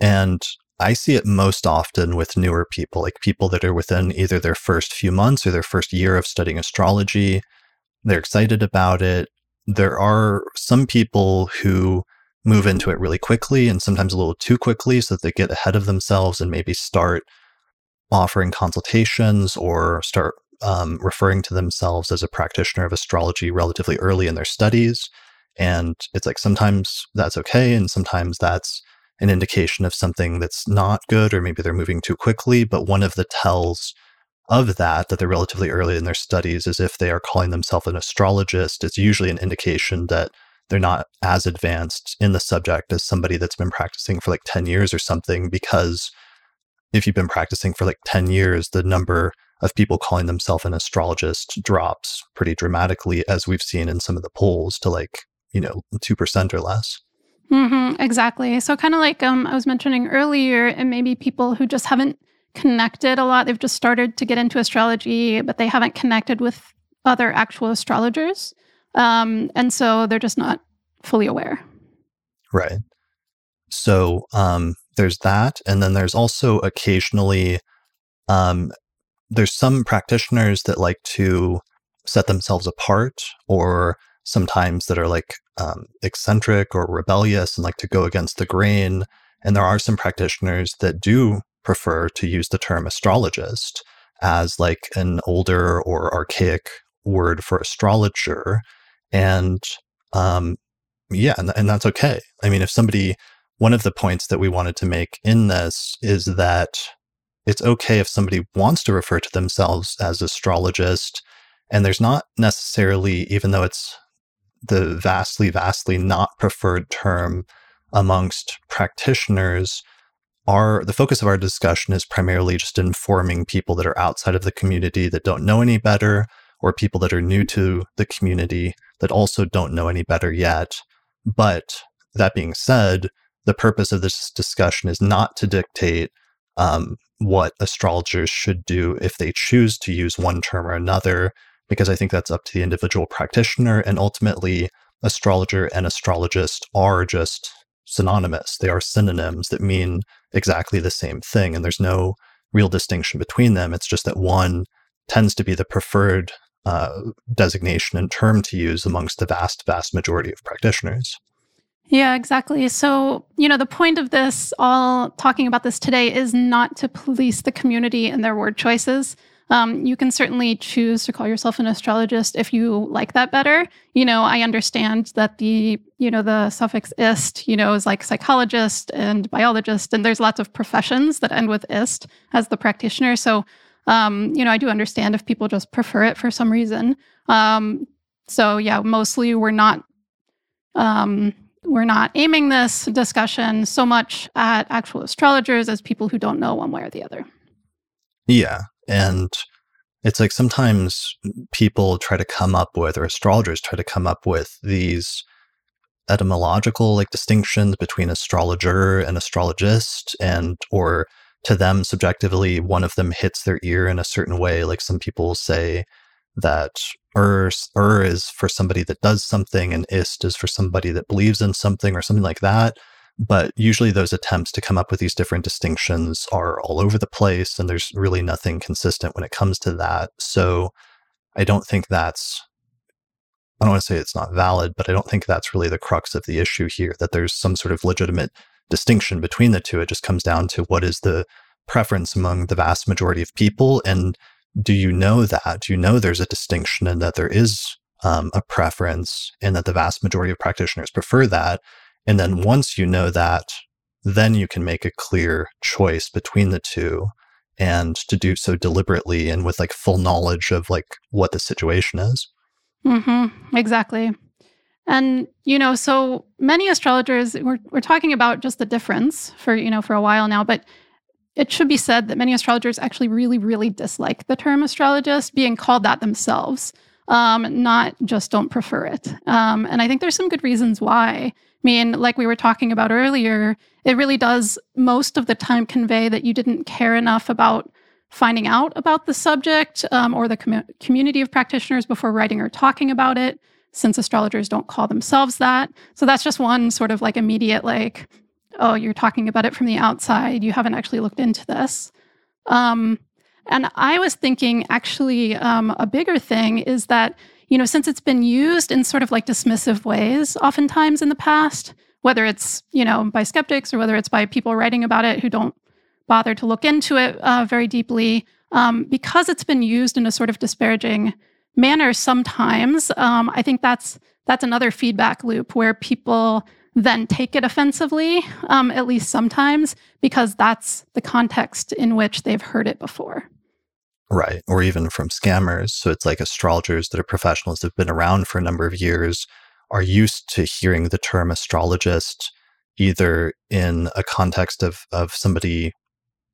And I see it most often with newer people, like people that are within either their first few months or their first year of studying astrology. They're excited about it. There are some people who move into it really quickly and sometimes a little too quickly so that they get ahead of themselves and maybe start offering consultations or start um, referring to themselves as a practitioner of astrology relatively early in their studies. And it's like sometimes that's okay, and sometimes that's an indication of something that's not good, or maybe they're moving too quickly. But one of the tells of that, that they're relatively early in their studies, is if they are calling themselves an astrologist, it's usually an indication that they're not as advanced in the subject as somebody that's been practicing for like 10 years or something. Because if you've been practicing for like 10 years, the number of people calling themselves an astrologist drops pretty dramatically, as we've seen in some of the polls to like, you know, 2% or less. Mm-hmm, exactly. So, kind of like um, I was mentioning earlier, and maybe people who just haven't connected a lot, they've just started to get into astrology, but they haven't connected with other actual astrologers. Um, and so they're just not fully aware. Right. So um, there's that. And then there's also occasionally um, there's some practitioners that like to set themselves apart or sometimes that are like um, eccentric or rebellious and like to go against the grain. And there are some practitioners that do prefer to use the term astrologist as like an older or archaic word for astrologer. And um, yeah, and, and that's okay. I mean, if somebody, one of the points that we wanted to make in this is that it's okay if somebody wants to refer to themselves as astrologist. And there's not necessarily, even though it's the vastly, vastly not preferred term amongst practitioners, our the focus of our discussion is primarily just informing people that are outside of the community that don't know any better, or people that are new to the community that also don't know any better yet. But that being said, the purpose of this discussion is not to dictate um, what astrologers should do if they choose to use one term or another, because I think that's up to the individual practitioner. And ultimately, astrologer and astrologist are just synonymous. They are synonyms that mean exactly the same thing. And there's no real distinction between them. It's just that one tends to be the preferred uh, designation and term to use amongst the vast, vast majority of practitioners. Yeah, exactly. So, you know, the point of this, all talking about this today, is not to police the community and their word choices. Um, you can certainly choose to call yourself an astrologist if you like that better. You know, I understand that the, you know, the suffix ist, you know, is like psychologist and biologist, and there's lots of professions that end with ist as the practitioner. So, um, you know, I do understand if people just prefer it for some reason. Um, so yeah, mostly we're not um, we're not aiming this discussion so much at actual astrologers as people who don't know one way or the other. Yeah. And it's like sometimes people try to come up with, or astrologers try to come up with these etymological like distinctions between astrologer and astrologist and or to them subjectively one of them hits their ear in a certain way like some people say that Ur, Ur is for somebody that does something and Ist is for somebody that believes in something or something like that. But usually those attempts to come up with these different distinctions are all over the place and there's really nothing consistent when it comes to that. So I don't think that's I don't want to say it's not valid, but I don't think that's really the crux of the issue here, that there's some sort of legitimate distinction between the two. It just comes down to what is the preference among the vast majority of people and do you know that? Do you know there's a distinction and that there is um, a preference and that the vast majority of practitioners prefer that? And then once you know that, then you can make a clear choice between the two and to do so deliberately and with like full knowledge of like what the situation is. Mm-hmm. Exactly. And, you know, so many astrologers, we're, we're talking about just the difference for, you know, for a while now, but it should be said that many astrologers actually really, really dislike the term astrologist being called that themselves, um, not just don't prefer it. Um, and I think there's some good reasons why. I mean, like we were talking about earlier, it really does most of the time convey that you didn't care enough about finding out about the subject um, or the com- community of practitioners before writing or talking about it, since astrologers don't call themselves that. So that's just one sort of like immediate, like, oh, you're talking about it from the outside. You haven't actually looked into this. Um, and I was thinking actually um, a bigger thing is that, you know, since it's been used in sort of like dismissive ways, oftentimes in the past, whether it's, you know, by skeptics or whether it's by people writing about it who don't bother to look into it uh, very deeply, um, because it's been used in a sort of disparaging manner sometimes, um, I think that's that's another feedback loop where people then take it offensively, um, at least sometimes, because that's the context in which they've heard it before. Right. Or even from scammers. So it's like astrologers that are professionals that have been around for a number of years are used to hearing the term astrologist either in a context of, of somebody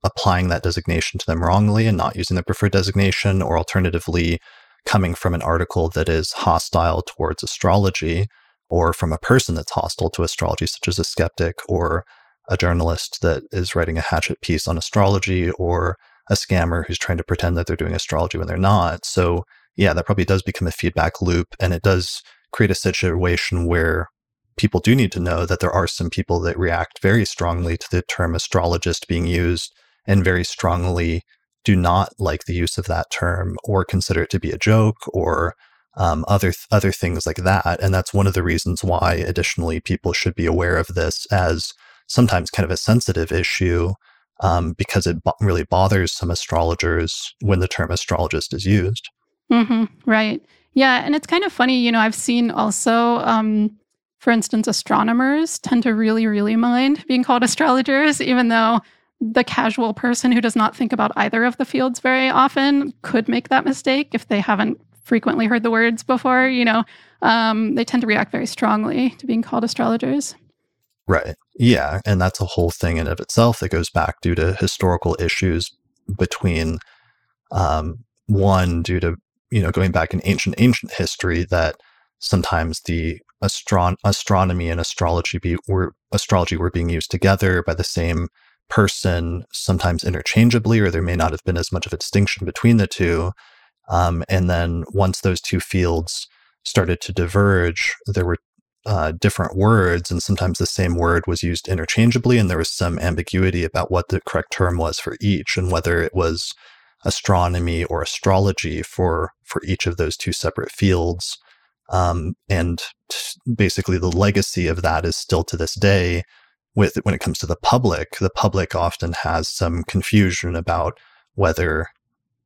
applying that designation to them wrongly and not using the preferred designation, or alternatively, coming from an article that is hostile towards astrology or from a person that's hostile to astrology, such as a skeptic or a journalist that is writing a hatchet piece on astrology or a scammer who's trying to pretend that they're doing astrology when they're not. So, yeah, that probably does become a feedback loop and it does create a situation where people do need to know that there are some people that react very strongly to the term astrologist being used and very strongly do not like the use of that term or consider it to be a joke or um, other th- other things like that. And that's one of the reasons why, additionally, people should be aware of this as sometimes kind of a sensitive issue um, because it bo- really bothers some astrologers when the term astrologist is used. Mm-hmm, right. Yeah, and it's kind of funny. You know, I've seen also. Um, for instance, astronomers tend to really, really mind being called [LAUGHS] astrologers, even though the casual person who does not think about either of the fields very often could make that mistake if they haven't frequently heard the words before, you know, um, they tend to react very strongly to being called astrologers. Right. Yeah. And that's a whole thing in of itself that goes back due to historical issues between um, one due to, you know, going back in ancient, ancient history that sometimes the astron- astronomy and astrology be, were astrology were being used together by the same person, sometimes interchangeably, or there may not have been as much of a distinction between the two. Um, and then once those two fields started to diverge, there were uh, different words, and sometimes the same word was used interchangeably, and there was some ambiguity about what the correct term was for each, and whether it was astronomy or astrology for for each of those two separate fields. Um, and t- basically, the legacy of that is still to this day. With when it comes to the public, the public often has some confusion about whether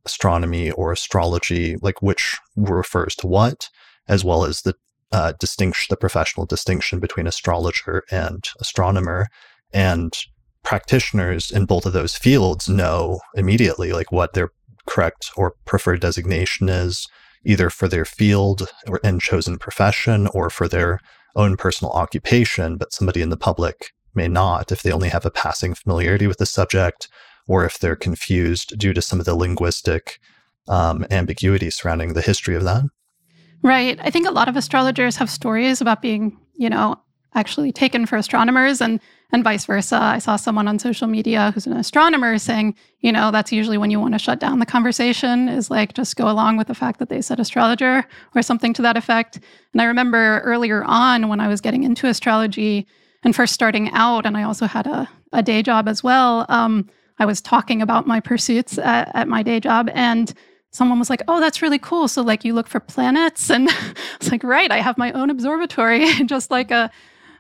astronomy or astrology, like which refers to what, as well as the uh, distinction, the professional distinction between astrologer and astronomer. And practitioners in both of those fields know immediately like what their correct or preferred designation is, either for their field or and chosen profession or for their own personal occupation, but somebody in the public may not if they only have a passing familiarity with the subject or if they're confused due to some of the linguistic um, ambiguity surrounding the history of that. Right. I think a lot of astrologers have stories about being, you know, actually taken for astronomers and and vice versa. I saw someone on social media who's an astronomer saying, you know, that's usually when you want to shut down the conversation is like just go along with the fact that they said astrologer or something to that effect. And I remember earlier on when I was getting into astrology and first starting out, and I also had a, a day job as well. Um, I was talking about my pursuits at, at my day job and someone was like, "Oh, that's really cool." So like you look for planets, and [LAUGHS] it's like, right, I have my own observatory, [LAUGHS] just like a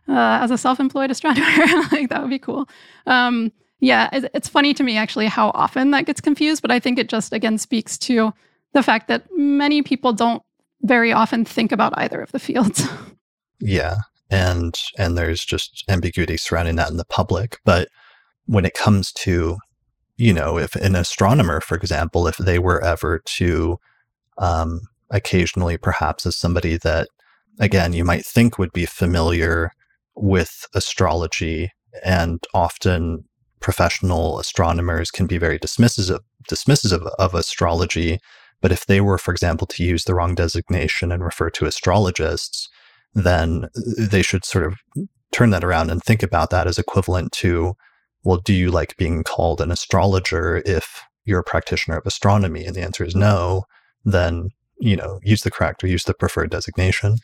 uh, as a self-employed astronomer. [LAUGHS] like that would be cool. Um, yeah, it's funny to me actually how often that gets confused, but I think it just again speaks to the fact that many people don't very often think about either of the fields. yeah, and and there's just ambiguity surrounding that in the public, but when it comes to you know, if an astronomer, for example, if they were ever to um, occasionally, perhaps as somebody that, again, you might think would be familiar with astrology, and often professional astronomers can be very dismissive dismissive of astrology. But if they were, for example, to use the wrong designation and refer to astrologists, then they should sort of turn that around and think about that as equivalent to well, do you like being called an astrologer if you're a practitioner of astronomy? And the answer is no, then, you know, use the correct or use the preferred designation.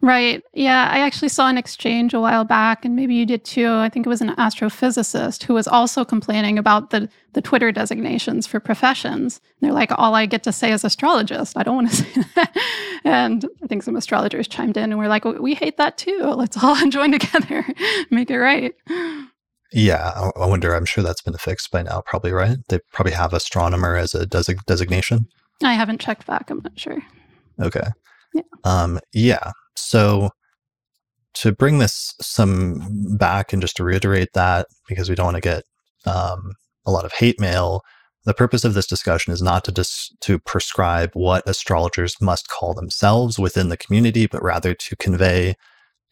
Right. Yeah. I actually saw an exchange a while back, and maybe you did too. I think it was an astrophysicist who was also complaining about the, the Twitter designations for professions. They're like, all I get to say is astrologist. I don't want to [LAUGHS] say that. And I think some astrologers chimed in and we're like, we hate that too. Let's all [LAUGHS] join together, make it right. Yeah, I wonder. I'm sure that's been fixed by now, probably, right? They probably have astronomer as a desig- designation. I haven't checked back. I'm not sure. Okay. Yeah. Um, yeah. So to bring this some back and just to reiterate that, because we don't want to get um, a lot of hate mail, the purpose of this discussion is not to dis- to prescribe what astrologers must call themselves within the community, but rather to convey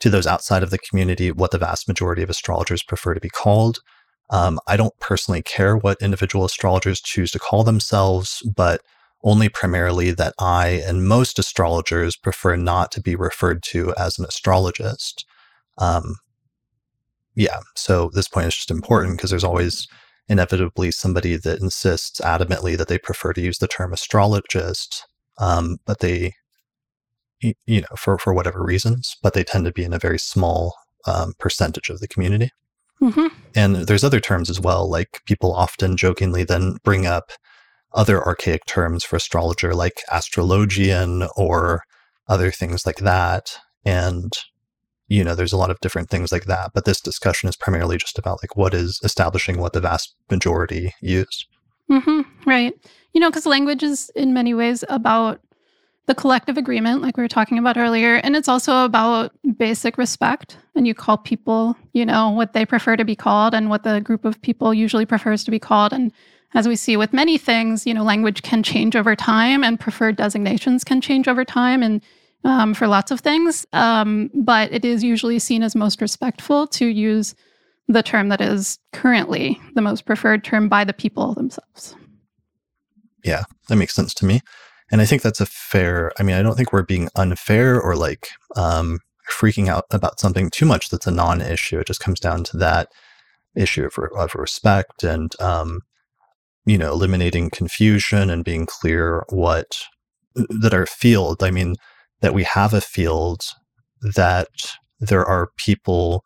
to those outside of the community what the vast majority of astrologers prefer to be called. Um, I don't personally care what individual astrologers choose to call themselves, but only primarily that I and most astrologers prefer not to be referred to as an astrologist. Um, yeah, so this point is just important because there's always inevitably somebody that insists adamantly that they prefer to use the term astrologist, um, but they you know, for, for whatever reasons, but they tend to be in a very small um, percentage of the community. Mm-hmm. And there's other terms as well, like people often jokingly then bring up other archaic terms for astrologer, like astrologian or other things like that. And, you know, there's a lot of different things like that. But this discussion is primarily just about like what is establishing what the vast majority use. Mm-hmm. Right. You know, because language is in many ways about the collective agreement, like we were talking about earlier. And it's also about basic respect. And you call people, you know, what they prefer to be called and what the group of people usually prefers to be called. And as we see with many things, you know, language can change over time and preferred designations can change over time and um, for lots of things. Um, but it is usually seen as most respectful to use the term that is currently the most preferred term by the people themselves. Yeah, that makes sense to me. And I think that's a fair, I mean, I don't think we're being unfair or like um, freaking out about something too much that's a non issue. It just comes down to that issue of, of respect and, um, you know, eliminating confusion and being clear what that our field, I mean, that we have a field that there are people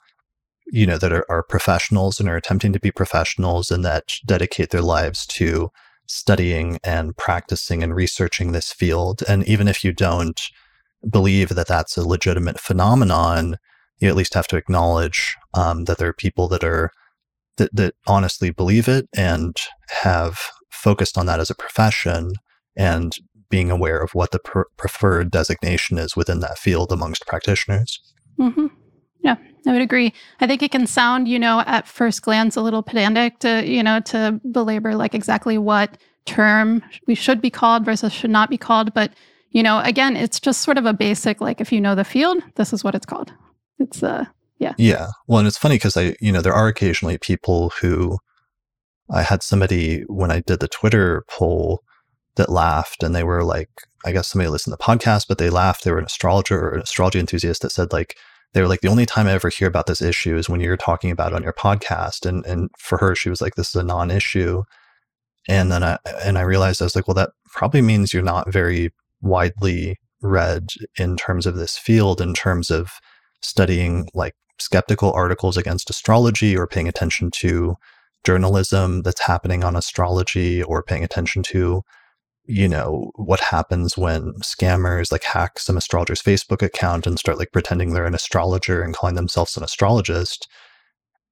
you know that are, are professionals and are attempting to be professionals and that dedicate their lives to studying and practicing and researching this field and even if you don't believe that that's a legitimate phenomenon you at least have to acknowledge um, that there are people that are that, that honestly believe it and have focused on that as a profession and being aware of what the pr- preferred designation is within that field amongst practitioners. Mm-hmm. Yeah, I would agree. I think it can sound, you know, at first glance a little pedantic to, you know, to belabor like exactly what term we should be called versus should not be called. But, you know, again, it's just sort of a basic, like if you know the field, this is what it's called. It's, uh, yeah. Yeah. Well, and it's funny because I, you know, there are occasionally people who I had somebody when I did the Twitter poll that laughed and they were like, I guess somebody listened to the podcast, but they laughed. They were an astrologer or an astrology enthusiast that said like, they were like, the only time I ever hear about this issue is when you're talking about it on your podcast. And and for her, she was like, this is a non-issue. And then I and I realized I was like, well, that probably means you're not very widely read in terms of this field, in terms of studying like skeptical articles against astrology or paying attention to journalism that's happening on astrology or paying attention to you know what happens when scammers like hack some astrologer's facebook account and start like pretending they're an astrologer and calling themselves an astrologist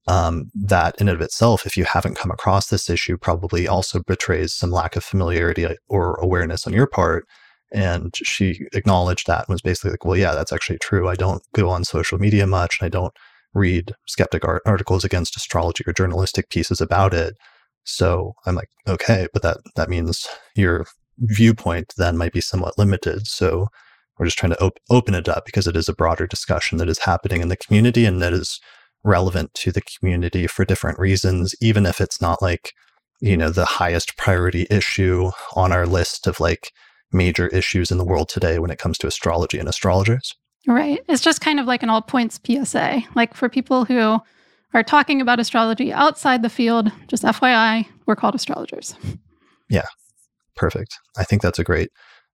um, that in and of itself if you haven't come across this issue probably also betrays some lack of familiarity or awareness on your part and she acknowledged that and was basically like well yeah that's actually true i don't go on social media much and i don't read skeptic art- articles against astrology or journalistic pieces about it. So I'm like, okay, but that that means your viewpoint then might be somewhat limited. So we're just trying to op- open it up because it is a broader discussion that is happening in the community and that is relevant to the community for different reasons, even if it's not like, you know, the highest priority issue on our list of like major issues in the world today when it comes to astrology and astrologers. Right. It's just kind of like an all points PSA. Like for people who are talking about astrology outside the field, just FYI, we're called astrologers. Yeah. Perfect. I think that's a great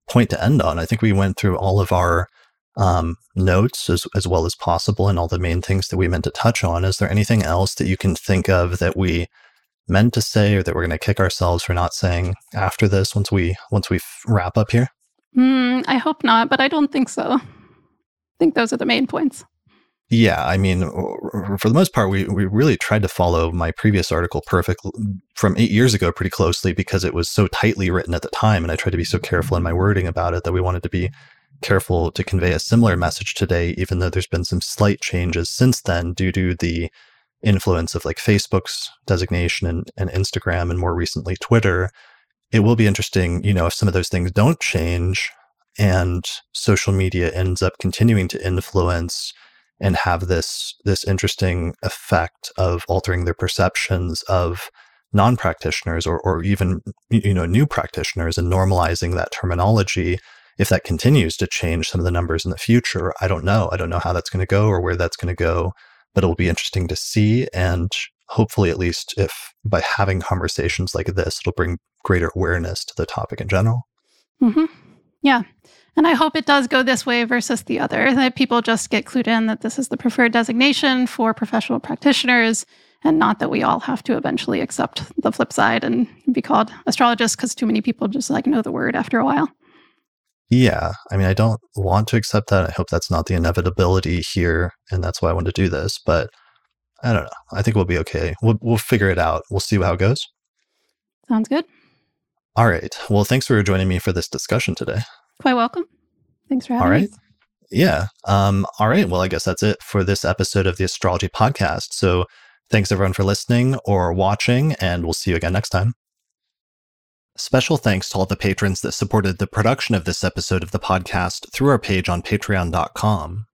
point to end on. I think we went through all of our um, notes as, as well as possible and all the main things that we meant to touch on. Is there anything else that you can think of that we meant to say or that we're going to kick ourselves for not saying after this once we once we wrap up here? Mm, I hope not, but I don't think so I think those are the main points. Yeah, I mean, uh, for the most part, we, we really tried to follow my previous article perfect from eight years ago pretty closely because it was so tightly written at the time. And I tried to be so careful in my wording about it that we wanted to be careful to convey a similar message today, even though there's been some slight changes since then due to the influence of like Facebook's designation and, and Instagram and more recently Twitter. It will be interesting, you know, if some of those things don't change, and social media ends up continuing to influence and have this this interesting effect of altering their perceptions of non-practitioners or, or even you know new practitioners and normalizing that terminology if that continues to change some of the numbers in the future i don't know i don't know how that's going to go or where that's going to go but it'll be interesting to see and hopefully at least if by having conversations like this it'll bring greater awareness to the topic in general mm-hmm. Yeah. And I hope it does go this way versus the other, that people just get clued in that this is the preferred designation for professional practitioners and not that we all have to eventually accept the flip side and be called astrologists because too many people just like know the word after a while. Yeah. I mean, I don't want to accept that. I hope that's not the inevitability here. And that's why I want to do this. But I don't know. I think we'll be okay. We'll, we'll figure it out. We'll see how it goes. Sounds good. All right. Well, thanks for joining me for this discussion today. Quite welcome. Thanks for having All right. me. Yeah. Um, all right. Well, I guess that's it for this episode of the Astrology Podcast. So thanks everyone for listening or watching, and we'll see you again next time. Special thanks to all the patrons that supported the production of this episode of the podcast through our page on patreon.com.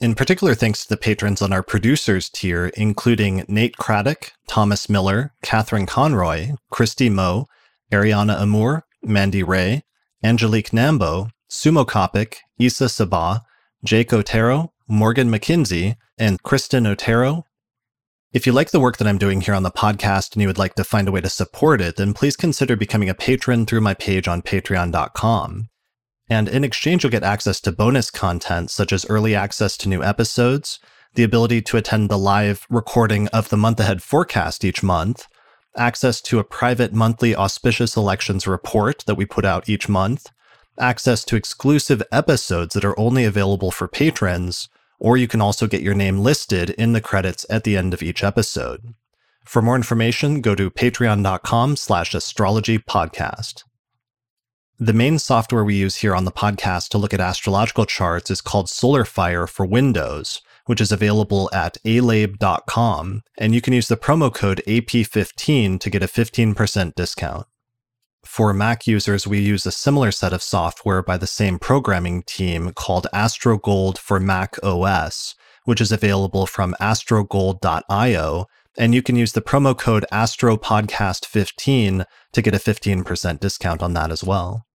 In particular, thanks to the patrons on our producers tier, including Nate Craddock, Thomas Miller, Catherine Conroy, Christy Moe, Ariana Amour, Mandy Ray, Angelique Nambo, Sumo Kopic, Isa Sabah, Jake Otero, Morgan McKinsey, and Kristen Otero. If you like the work that I'm doing here on the podcast and you would like to find a way to support it, then please consider becoming a patron through my page on patreon.com. And in exchange, you'll get access to bonus content such as early access to new episodes, the ability to attend the live recording of the month ahead forecast each month, access to a private monthly auspicious elections report that we put out each month, access to exclusive episodes that are only available for patrons, or you can also get your name listed in the credits at the end of each episode. For more information, go to patreon.com slash astrology podcast. The main software we use here on the podcast to look at astrological charts is called SolarFire for Windows, which is available at alabe.com, and you can use the promo code AP15 to get a 15% discount. For Mac users, we use a similar set of software by the same programming team called AstroGold for Mac OS, which is available from astrogold.io, and you can use the promo code AstroPodcast15 to get a 15% discount on that as well.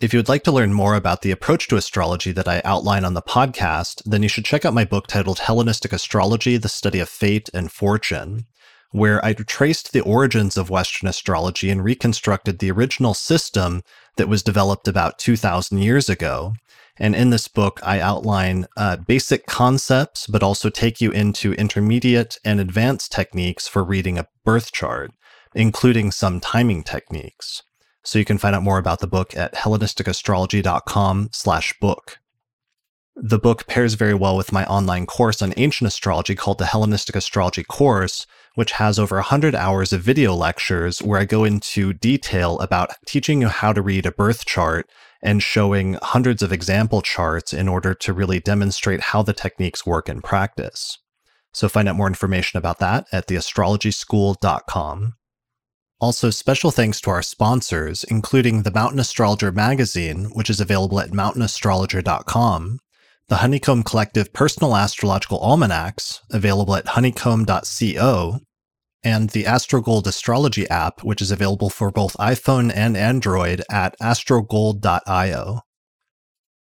If you would like to learn more about the approach to astrology that I outline on the podcast, then you should check out my book titled Hellenistic Astrology The Study of Fate and Fortune, where I traced the origins of Western astrology and reconstructed the original system that was developed about 2,000 years ago. And in this book, I outline uh, basic concepts, but also take you into intermediate and advanced techniques for reading a birth chart, including some timing techniques. So you can find out more about the book at hellenisticastrology.com slash book. The book pairs very well with my online course on ancient astrology called the Hellenistic Astrology Course, which has over 100 hours of video lectures where I go into detail about teaching you how to read a birth chart and showing hundreds of example charts in order to really demonstrate how the techniques work in practice. So find out more information about that at theastrologyschool.com. Also, special thanks to our sponsors, including the Mountain Astrologer magazine, which is available at mountainastrologer.com, the Honeycomb Collective Personal Astrological Almanacs, available at honeycomb.co, and the AstroGold Astrology app, which is available for both iPhone and Android at astrogold.io.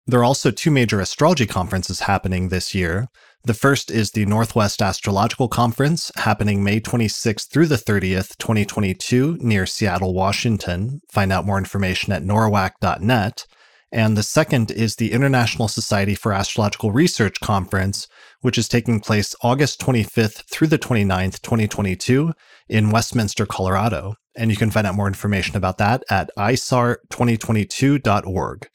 There are also two major astrology conferences happening this year. The first is the Northwest Astrological Conference, happening May 26th through the 30th, 2022, near Seattle, Washington. Find out more information at norwac.net. And the second is the International Society for Astrological Research Conference, which is taking place August 25th through the 29th, 2022, in Westminster, Colorado. And you can find out more information about that at isar2022.org.